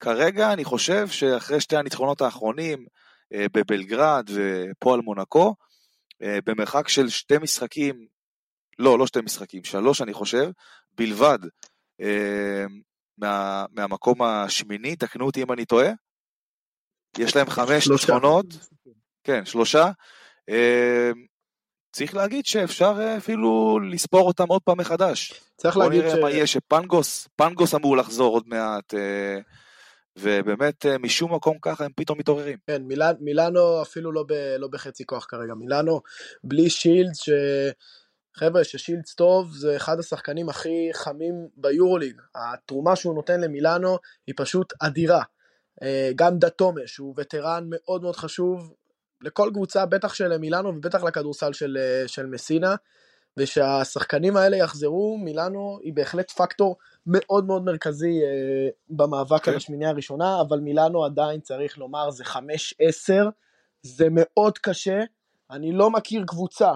כרגע אני חושב שאחרי שתי הניצחונות האחרונים אה, בבלגרד ופה על מונקו, אה, במרחק של שתי משחקים, לא, לא שתי משחקים, שלוש אני חושב, בלבד אה, מה, מהמקום השמיני, תקנו אותי אם אני טועה, יש להם חמש ניצחונות, כן, שלושה. צריך להגיד שאפשר אפילו לספור אותם עוד פעם מחדש. צריך להגיד ש... בוא נראה מה יהיה, שפנגוס, פנגוס אמור לחזור עוד מעט. ובאמת אה, משום מקום ככה הם פתאום מתעוררים. כן, מיל... מילאנו אפילו לא, ב... לא בחצי כוח כרגע, מילאנו בלי שילדס, ש... חבר'ה, ששילדס טוב זה אחד השחקנים הכי חמים ביורוליג, התרומה שהוא נותן למילאנו היא פשוט אדירה. אה, גם דתומה, שהוא וטרן מאוד מאוד חשוב לכל קבוצה, בטח של מילאנו ובטח לכדורסל של, אה, של מסינה. ושהשחקנים האלה יחזרו, מילאנו היא בהחלט פקטור מאוד מאוד מרכזי אה, במאבק על כן. השמינייה הראשונה, אבל מילאנו עדיין צריך לומר זה 5-10, זה מאוד קשה, אני לא מכיר קבוצה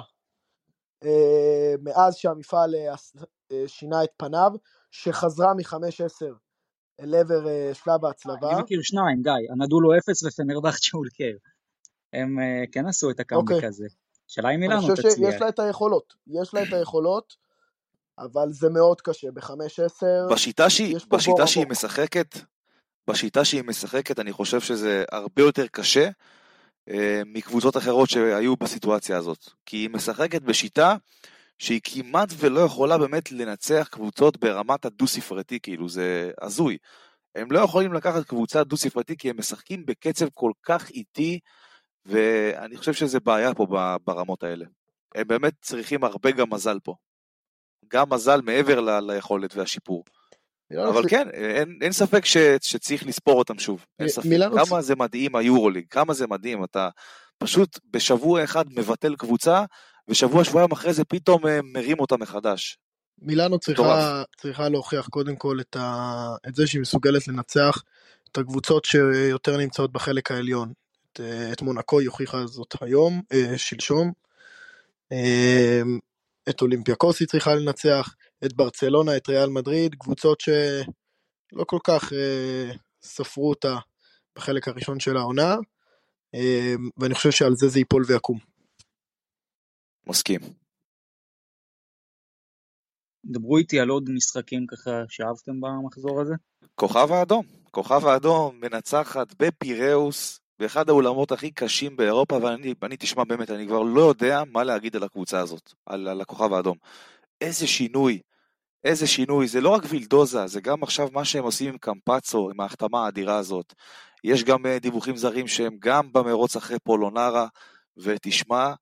אה, מאז שהמפעל אה, אה, שינה את פניו, שחזרה מ-5-10 אל עבר אה, שלב ההצלבה. אני מכיר שניים, גיא, הנדולו אפס ופנרבכצ'ה אולקר. הם אה, כן עשו את הקאמבק okay. אוקיי. הזה. השאלה אם אילנו תצליח. אני חושב שיש לה את היכולות, יש לה את היכולות, אבל זה מאוד קשה, ב-5-10... בשיטה שהיא, בשיטה שהיא משחקת, בשיטה שהיא משחקת, אני חושב שזה הרבה יותר קשה אה, מקבוצות אחרות שהיו בסיטואציה הזאת. כי היא משחקת בשיטה שהיא כמעט ולא יכולה באמת לנצח קבוצות ברמת הדו-ספרתי, כאילו, זה הזוי. הם לא יכולים לקחת קבוצה דו-ספרתי כי הם משחקים בקצב כל כך איטי, ואני חושב שזה בעיה פה ברמות האלה. הם באמת צריכים הרבה גם מזל פה. גם מזל מעבר ל- ליכולת והשיפור. אבל כן, אין, אין ספק ש, שצריך לספור אותם שוב. אין ספק. כמה זה מדהים היורוליג, כמה זה מדהים. אתה פשוט בשבוע אחד מבטל קבוצה, ושבוע שבועיים אחרי זה פתאום אה, מרים אותה מחדש. מילאנו צריכה, צריכה להוכיח קודם כל את, ה, את זה שהיא מסוגלת לנצח את הקבוצות שיותר נמצאות בחלק העליון. את, אה, את מונקו היא הוכיחה זאת היום, אה, שלשום. את אולימפיאקוס היא צריכה לנצח, את ברצלונה, את ריאל מדריד, קבוצות שלא כל כך אה, ספרו אותה בחלק הראשון של העונה, אה, ואני חושב שעל זה זה ייפול ויקום. מסכים. דברו איתי על עוד משחקים ככה שאהבתם במחזור הזה. כוכב האדום, כוכב האדום מנצחת בפיראוס באחד האולמות הכי קשים באירופה, ואני אני, תשמע באמת, אני כבר לא יודע מה להגיד על הקבוצה הזאת, על, על הכוכב האדום. איזה שינוי, איזה שינוי, זה לא רק וילדוזה, זה גם עכשיו מה שהם עושים עם קמפצו, עם ההחתמה האדירה הזאת. יש גם אה, דיווחים זרים שהם גם במרוץ אחרי פולונרה, ותשמע,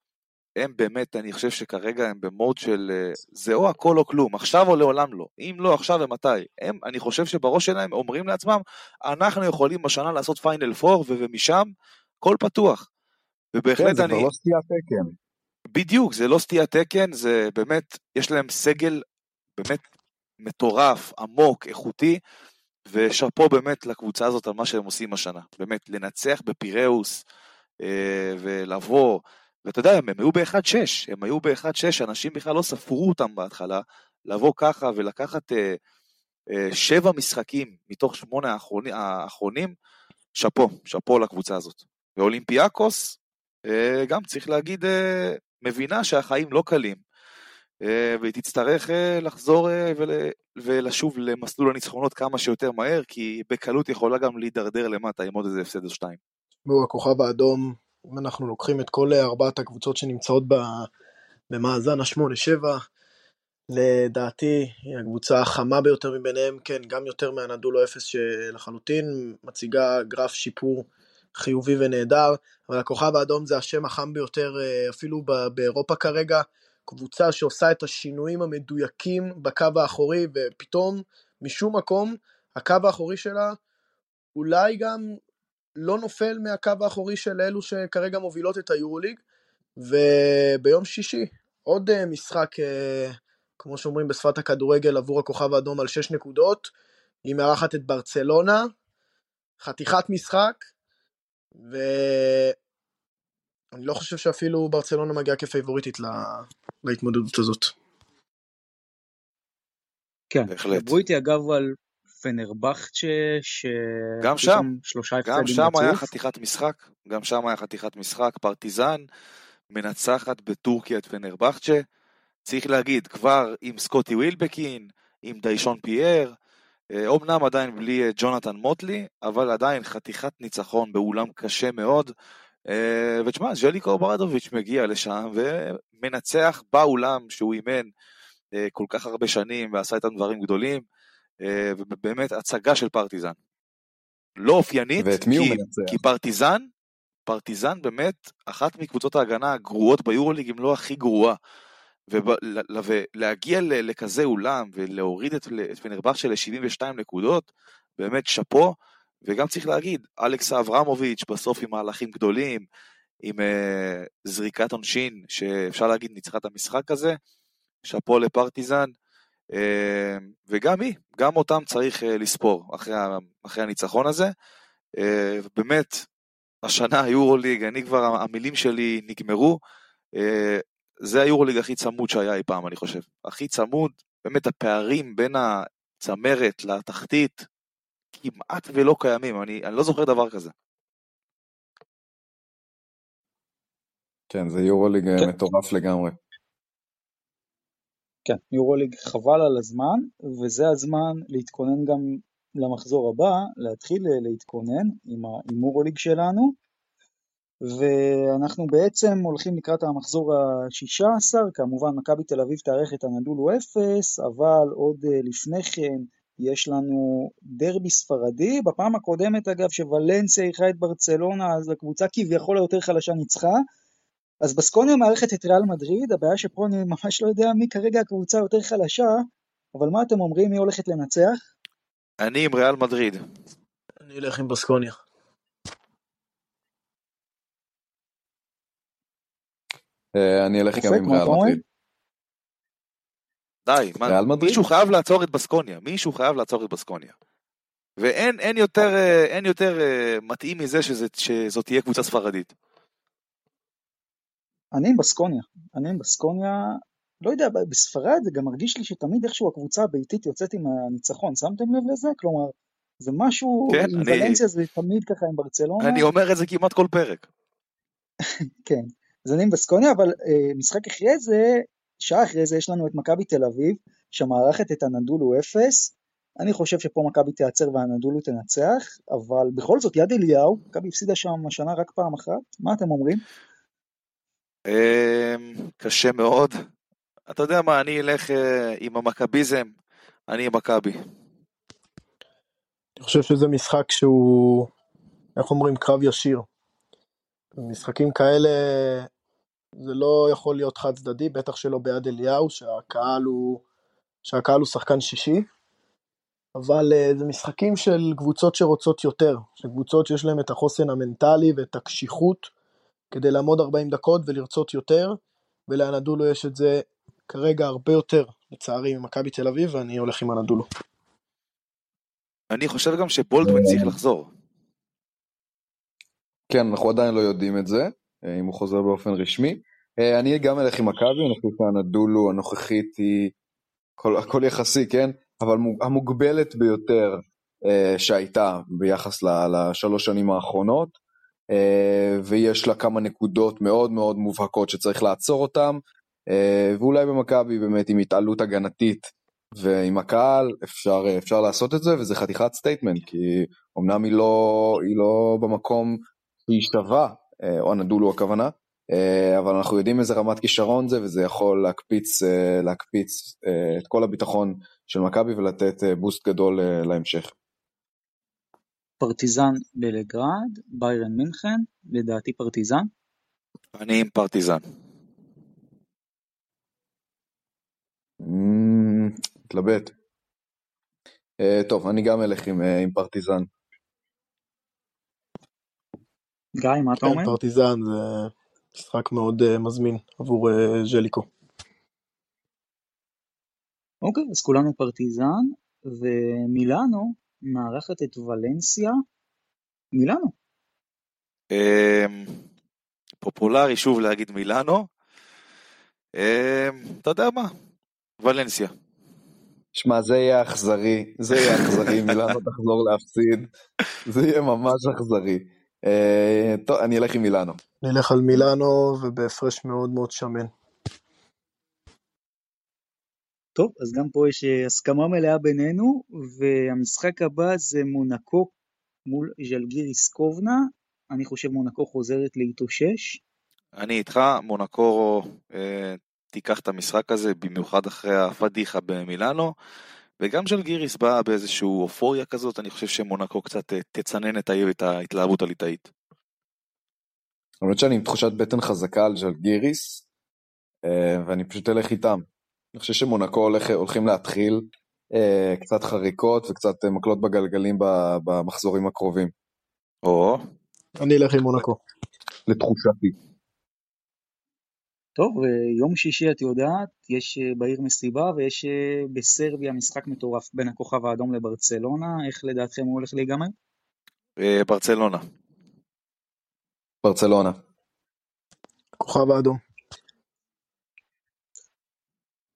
הם באמת, אני חושב שכרגע הם במוד של אה, זה או הכל או כלום, עכשיו או לעולם לא. אם לא עכשיו ומתי. הם, אני חושב שבראש שלהם אומרים לעצמם, אנחנו יכולים השנה לעשות פיינל פור, ומשם, כל פתוח. ובהחלט כן, זה אני... כבר לא סטיית תקן. בדיוק, זה לא סטיית תקן, זה באמת, יש להם סגל באמת מטורף, עמוק, איכותי, ושאפו באמת לקבוצה הזאת על מה שהם עושים השנה. באמת, לנצח בפיראוס, אה, ולבוא, ואתה יודע, הם, היו ב-1-6, הם היו ב-1-6, אנשים בכלל לא ספרו אותם בהתחלה, לבוא ככה ולקחת אה, אה, שבע משחקים מתוך שמונה האחרונים, האחרונים, שאפו, שאפו לקבוצה הזאת. ואולימפיאקוס, אה, גם צריך להגיד, אה, מבינה שהחיים לא קלים, אה, והיא תצטרך אה, לחזור אה, ול, ולשוב למסלול הניצחונות כמה שיותר מהר, כי בקלות יכולה גם להידרדר למטה עם עוד איזה הפסד או שתיים. הכוכב האדום אם אנחנו לוקחים את כל ארבעת הקבוצות שנמצאות במאזן ה-8-7, לדעתי היא הקבוצה החמה ביותר מביניהם, כן, גם יותר מהנדולו 0 שלחלוטין מציגה גרף שיפור חיובי ונהדר, אבל הכוכב האדום זה השם החם ביותר אה, אפילו באירופה כרגע, קבוצה שעושה את השינויים המדויקים בקו האחורי, ופתאום, משום מקום, הקו האחורי שלה אולי גם לא נופל מהקו האחורי של אלו שכרגע מובילות את היורוליג, וביום שישי עוד אה, משחק, אה, כמו שאומרים בשפת הכדורגל, עבור הכוכב האדום על 6 נקודות, היא מארחת את ברצלונה, חתיכת משחק, ואני לא חושב שאפילו ברצלונה מגיעה כפייבוריטית להתמודדות הזאת. כן, בהחלט. דברו איתי אגב על פנרבכצ'ה, ש... גם שם, שלושה גם שם רצוף. היה חתיכת משחק, גם שם היה חתיכת משחק, פרטיזן מנצחת בטורקיה את פנרבכצ'ה, צריך להגיד, כבר עם סקוטי ווילבקין, עם דיישון פייר, אומנם עדיין בלי אה, ג'ונתן מוטלי, אבל עדיין חתיכת ניצחון באולם קשה מאוד. אה, ותשמע, ז'ליקו ברדוביץ' מגיע לשם ומנצח באולם שהוא אימן אה, כל כך הרבה שנים ועשה איתם דברים גדולים. אה, ובאמת הצגה של פרטיזן. לא אופיינית, כי, כי פרטיזן, פרטיזן באמת אחת מקבוצות ההגנה הגרועות ביורוליג, אם לא הכי גרועה. ולהגיע לכזה אולם ולהוריד את, את פנרבכצ'ה ל-72 נקודות, באמת שאפו, וגם צריך להגיד, אלכס אברמוביץ' בסוף עם מהלכים גדולים, עם uh, זריקת עונשין, שאפשר להגיד ניצחה את המשחק הזה, שאפו לפרטיזן, וגם היא, גם אותם צריך אה, לספור אחרי, אחרי הניצחון הזה. אה, באמת, השנה היורוליג, אני כבר, המילים שלי נגמרו. אה, זה היורוליג הכי צמוד שהיה אי פעם, אני חושב. הכי צמוד, באמת הפערים בין הצמרת לתחתית כמעט ולא קיימים, אני, אני לא זוכר דבר כזה. כן, זה יורוליג כן. מטורף לגמרי. כן, יורוליג חבל על הזמן, וזה הזמן להתכונן גם למחזור הבא, להתחיל להתכונן עם ההימורוליג שלנו, ואנחנו בעצם הולכים לקראת המחזור ה-16, כמובן מכבי תל אביב תארך את הנדולו 0, אבל עוד אה, לפני כן יש לנו דרבי ספרדי, בפעם הקודמת אגב שוולנסיה אירחה את ברצלונה, אז הקבוצה כביכול היותר חלשה ניצחה, אז בסקוניה מארחת את ריאל מדריד, הבעיה שפה אני ממש לא יודע מי כרגע הקבוצה היותר חלשה, אבל מה אתם אומרים, מי הולכת לנצח? אני עם ריאל מדריד. אני אלך עם בסקוניה. אה, אני אלך גם עם ריאל מדריד. די, מה, ריאל מדריד? מישהו חייב לעצור את בסקוניה, מישהו חייב לעצור את בסקוניה. ואין אין יותר, אה, יותר אה, מתאים מזה שזאת תהיה קבוצה ספרדית. אני עם בסקוניה, אני עם בסקוניה, לא יודע, בספרד זה גם מרגיש לי שתמיד איכשהו הקבוצה הביתית יוצאת עם הניצחון, שמתם לב לזה? כלומר, זה משהו, כן, עם אני- ולנסיה זה תמיד ככה עם ברצלונה. אני אומר את זה כמעט כל פרק. [laughs] כן, אז אני עם בסקוניה, אבל אה, משחק אחרי זה, שעה אחרי זה יש לנו את מכבי תל אביב, שמארחת את הנדולו אפס. אני חושב שפה מכבי תיעצר והנדולו תנצח, אבל בכל זאת יד אליהו, מכבי הפסידה שם השנה רק פעם אחת, מה אתם אומרים? אמ, קשה מאוד. אתה יודע מה, אני אלך אה, עם המכביזם, אני עם מכבי. אני חושב שזה משחק שהוא, איך אומרים, קרב ישיר. משחקים כאלה, זה לא יכול להיות חד צדדי, בטח שלא ביד אליהו, שהקהל הוא, שהקהל הוא שחקן שישי. אבל אה, זה משחקים של קבוצות שרוצות יותר, של קבוצות שיש להם את החוסן המנטלי ואת הקשיחות כדי לעמוד 40 דקות ולרצות יותר, ולאנדולו יש את זה כרגע הרבה יותר, לצערי, ממכבי תל אביב, ואני הולך עם אנדולו. אני חושב גם שבולדווין צריך לחזור. כן, אנחנו עדיין לא יודעים את זה, אה, אם הוא חוזר באופן רשמי. אה, אני גם אלך עם מכבי, אני חושב שהנדולו הנוכחית היא, הכל, הכל יחסי, כן? אבל מוג- המוגבלת ביותר אה, שהייתה ביחס ל- לשלוש שנים האחרונות, ויש לה כמה נקודות מאוד מאוד מובהקות שצריך לעצור אותן, אה, ואולי במכבי באמת עם התעלות הגנתית ועם הקהל אפשר, אפשר לעשות את זה, וזה חתיכת statement, כי אמנם היא לא, היא לא במקום אה, או הנדולו הכוונה, אה, אבל אנחנו יודעים איזה רמת כישרון זה, וזה יכול להקפיץ, אה, להקפיץ אה, את כל הביטחון של מכבי ולתת אה, boost גדול אה, להמשך. פרטיזן בלגרד, ביירן מינכן, לדעתי פרטיזן. אני עם פרטיזן. מתלבט. אה, טוב, אני גם אלך עם, אה, פרטיזן. גיא, מה אתה כן, אומר? פרטיזן זה משחק מאוד אה, מזמין עבור ז'ליקו. אוקיי, אז כולנו פרטיזן, ומילאנו מארחת את ולנסיה. מילאנו. אמ, פופולרי שוב להגיד מילאנו. אמ, אתה יודע מה? ולנסיה. שמע, זה יהיה אכזרי, זה יהיה אכזרי, [laughs] מילאנו תחזור להפסיד, זה יהיה ממש אכזרי. אה, טוב, אני אלך עם מילאנו. נלך על מילאנו ובהפרש מאוד מאוד שמן. טוב, אז גם פה יש אה, הסכמה מלאה בינינו, והמשחק הבא זה מונקו מול ז'לגיריס קובנה. אני חושב מונקו חוזרת להתאושש. אני איתך, מונקו אה, תיקח את המשחק הזה, במיוחד אחרי הפדיחה במילאנו, וגם של גיריס באה באיזושהי אופוריה כזאת, אני חושב שמונקו קצת אה, תצנן את העיר, את ההתלהבות הליטאית. למרות שאני עם תחושת בטן חזקה על ז'לגיריס, אה, ואני פשוט אלך איתם. אני חושב שמונקו הולך, הולכים להתחיל אה, קצת חריקות וקצת אה, מקלות בגלגלים ב- במחזורים הקרובים, או, אני אלך עם מונקו. לתחושתי. טוב, אה, יום שישי את יודעת, יש אה, בעיר מסיבה ויש בסרביה משחק מטורף בין הכוכב האדום לברצלונה, איך לדעתכם הוא הולך להיגמר? ברצלונה. ברצלונה. כוכב האדום.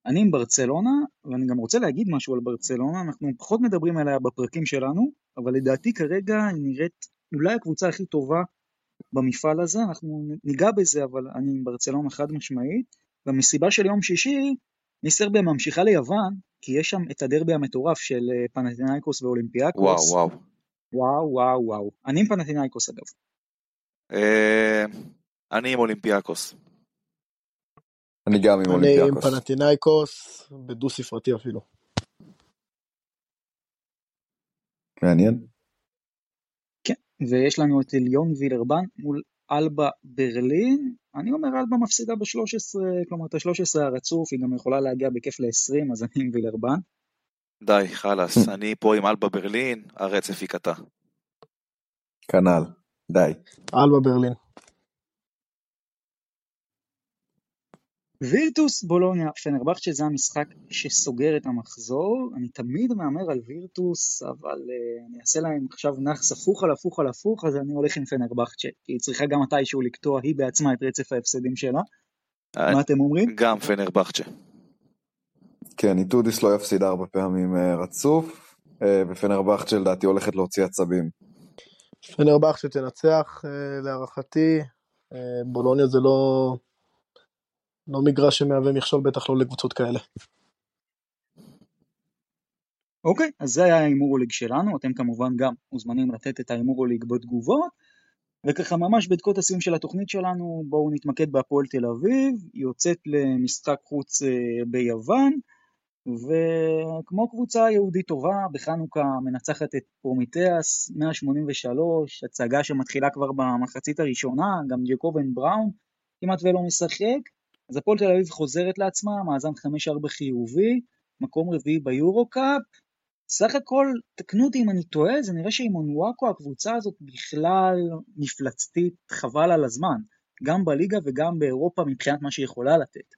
אני עם ברצלונה, ואני גם רוצה להגיד משהו על ברצלונה, אנחנו פחות מדברים עליה בפרקים שלנו, אבל לדעתי כרגע היא נראית אולי הקבוצה הכי טובה במפעל הזה, אנחנו ניגע בזה, אבל אני עם ברצלונה חד משמעית. במסיבה של יום שישי, ניסרביה ממשיכה ליוון, כי יש שם את הדרבי המטורף של אה, פנתינייקוס וואו, ואולימפיאקוס. וואו. וואו, וואו, וואו. אני עם פנאתינייקוס אגב. אה, אני עם אולימפיאקוס. אני גם עם אני עם אולימפיאקוס. פנאתינייקוס, בדו ספרתי אפילו. מעניין. כן, ויש לנו את ליון וילרבן מול אלבה ברלין. אני אומר אלבה מפסידה ב-13, כלומר את ה-13 הרצוף, היא גם יכולה להגיע בכיף ל-20, אז אני עם וילרבן. די, חלאס, אני פה עם אלבה ברלין, הרצף ייקטע. כנ"ל, די. אלבה ברלין. וירטוס בולוניה פנרבכצ'ה זה המשחק שסוגר את המחזור, אני תמיד מהמר על וירטוס, אבל uh, אני אעשה להם עכשיו נאחס הפוך על הפוך על הפוך, אז אני הולך עם פנרבכצ'ה, כי היא צריכה גם מתישהו לקטוע היא בעצמה את רצף ההפסדים שלה. אה, מה אתם אומרים? גם פנרבכצ'ה. כן, איטודיס לא יפסיד ארבע פעמים אה, רצוף, ופנרבכצ'ה לדעתי הולכת להוציא עצבים. פנרבכצ'ה תנצח להערכתי, בולוניה זה לא... לא מגרש שמהווה מכשול, בטח לא לקבוצות כאלה. אוקיי, אז זה היה ההימור הליג שלנו, אתם כמובן גם מוזמנים לתת את ההימור הליג בתגובות. וככה ממש בדקות הסיום של התוכנית שלנו, בואו נתמקד בהפועל תל אביב, יוצאת למשחק חוץ אה, ביוון, וכמו קבוצה יהודית טובה, בחנוכה מנצחת את פרומיטאס 183, הצגה שמתחילה כבר במחצית הראשונה, גם ג'קובן בראון כמעט ולא משחק, אז הפועל תל אביב חוזרת לעצמה, מאזן 5-4 חיובי, מקום רביעי ביורו-קאפ. סך הכל, תקנו אותי אם אני טועה, זה נראה שעם אונוואקו הקבוצה הזאת בכלל מפלצתית, חבל על הזמן. גם בליגה וגם באירופה מבחינת מה שהיא יכולה לתת.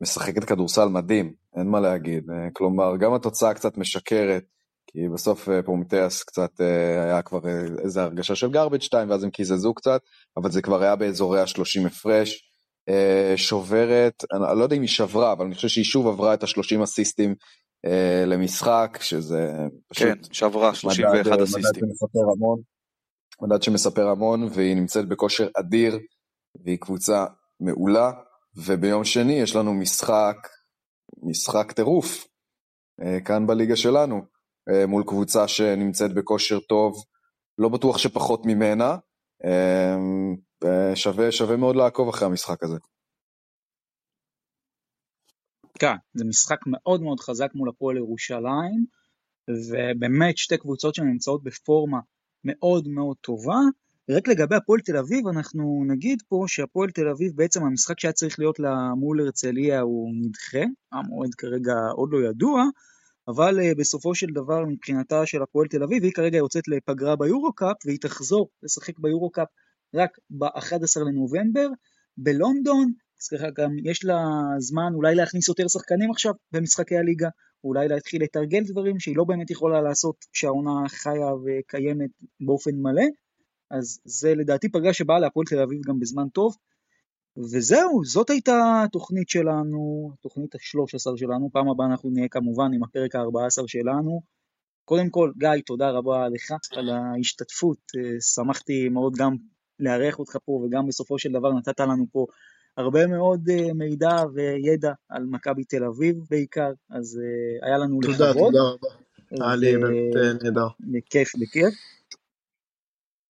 משחקת כדורסל מדהים, אין מה להגיד. אה, כלומר, גם התוצאה קצת משקרת, כי בסוף אה, פרומיטאס קצת אה, היה כבר איזה הרגשה של garbage time, ואז הם קיזזו קצת, אבל זה כבר היה באזורי ה-30 הפרש. אה, שוברת, אני לא יודע אם היא שברה, אבל אני חושב שהיא שוב עברה את ה-30 אסיסטים אה, למשחק, שזה פשוט... כן, שברה 31 מדד, אסיסטים. מדד שמספר המון, מדד שמספר המון, והיא נמצאת בכושר אדיר, והיא קבוצה מעולה, וביום שני יש לנו משחק, משחק טירוף, אה, כאן בליגה שלנו, מול קבוצה שנמצאת בכושר טוב, לא בטוח שפחות ממנה, שווה, שווה מאוד לעקוב אחרי המשחק הזה. כן, זה משחק מאוד מאוד חזק מול הפועל ירושלים, ובאמת שתי קבוצות שנמצאות בפורמה מאוד מאוד טובה. רק לגבי הפועל תל אביב, אנחנו נגיד פה שהפועל תל אביב, בעצם המשחק שהיה צריך להיות לה מול הרצליה הוא נדחה, המועד כרגע עוד לא ידוע, אבל uh, בסופו של דבר מבחינתה של הפועל תל אביב, היא כרגע יוצאת לפגרה ביורו-קאפ, והיא תחזור לשחק ביורו-קאפ רק ב-11 לנובמבר. בלונדון, אז ככה גם יש לה זמן אולי להכניס יותר שחקנים עכשיו במשחקי הליגה, אולי להתחיל לתרגל דברים שהיא לא באמת יכולה לעשות כשהעונה חיה וקיימת באופן מלא, אז זה לדעתי פגרה שבאה להפועל תל אביב גם בזמן טוב. וזהו, זאת הייתה התוכנית שלנו, התוכנית ה-13 שלנו, פעם הבאה אנחנו נהיה כמובן עם הפרק ה-14 שלנו. קודם כל, גיא, תודה רבה לך על ההשתתפות, אה, שמחתי מאוד גם לארח אותך פה, וגם בסופו של דבר נתת לנו פה הרבה מאוד uh, מידע וידע על מכבי תל אביב בעיקר, אז uh, היה לנו תודה, לכבוד. תודה, תודה רבה. היה לי באמת אה, נהדר. בכיף, בכיף.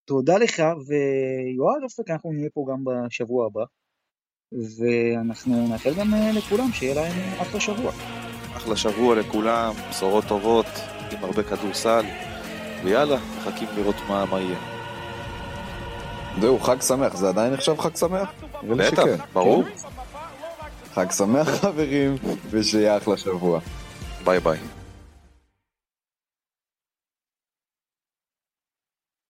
תודה לך, ויואב אופק, אנחנו נהיה פה גם בשבוע הבא, ואנחנו נאחל גם לכולם שיהיה להם אחלה שבוע. אחלה שבוע לכולם, בשורות טובות, עם הרבה כדורסל, ויאללה, מחכים לראות מה, מה יהיה. זהו, חג שמח, זה עדיין נחשב חג שמח? בטח, ברור. חג שמח חברים, ושיהיה אחלה שבוע. ביי ביי.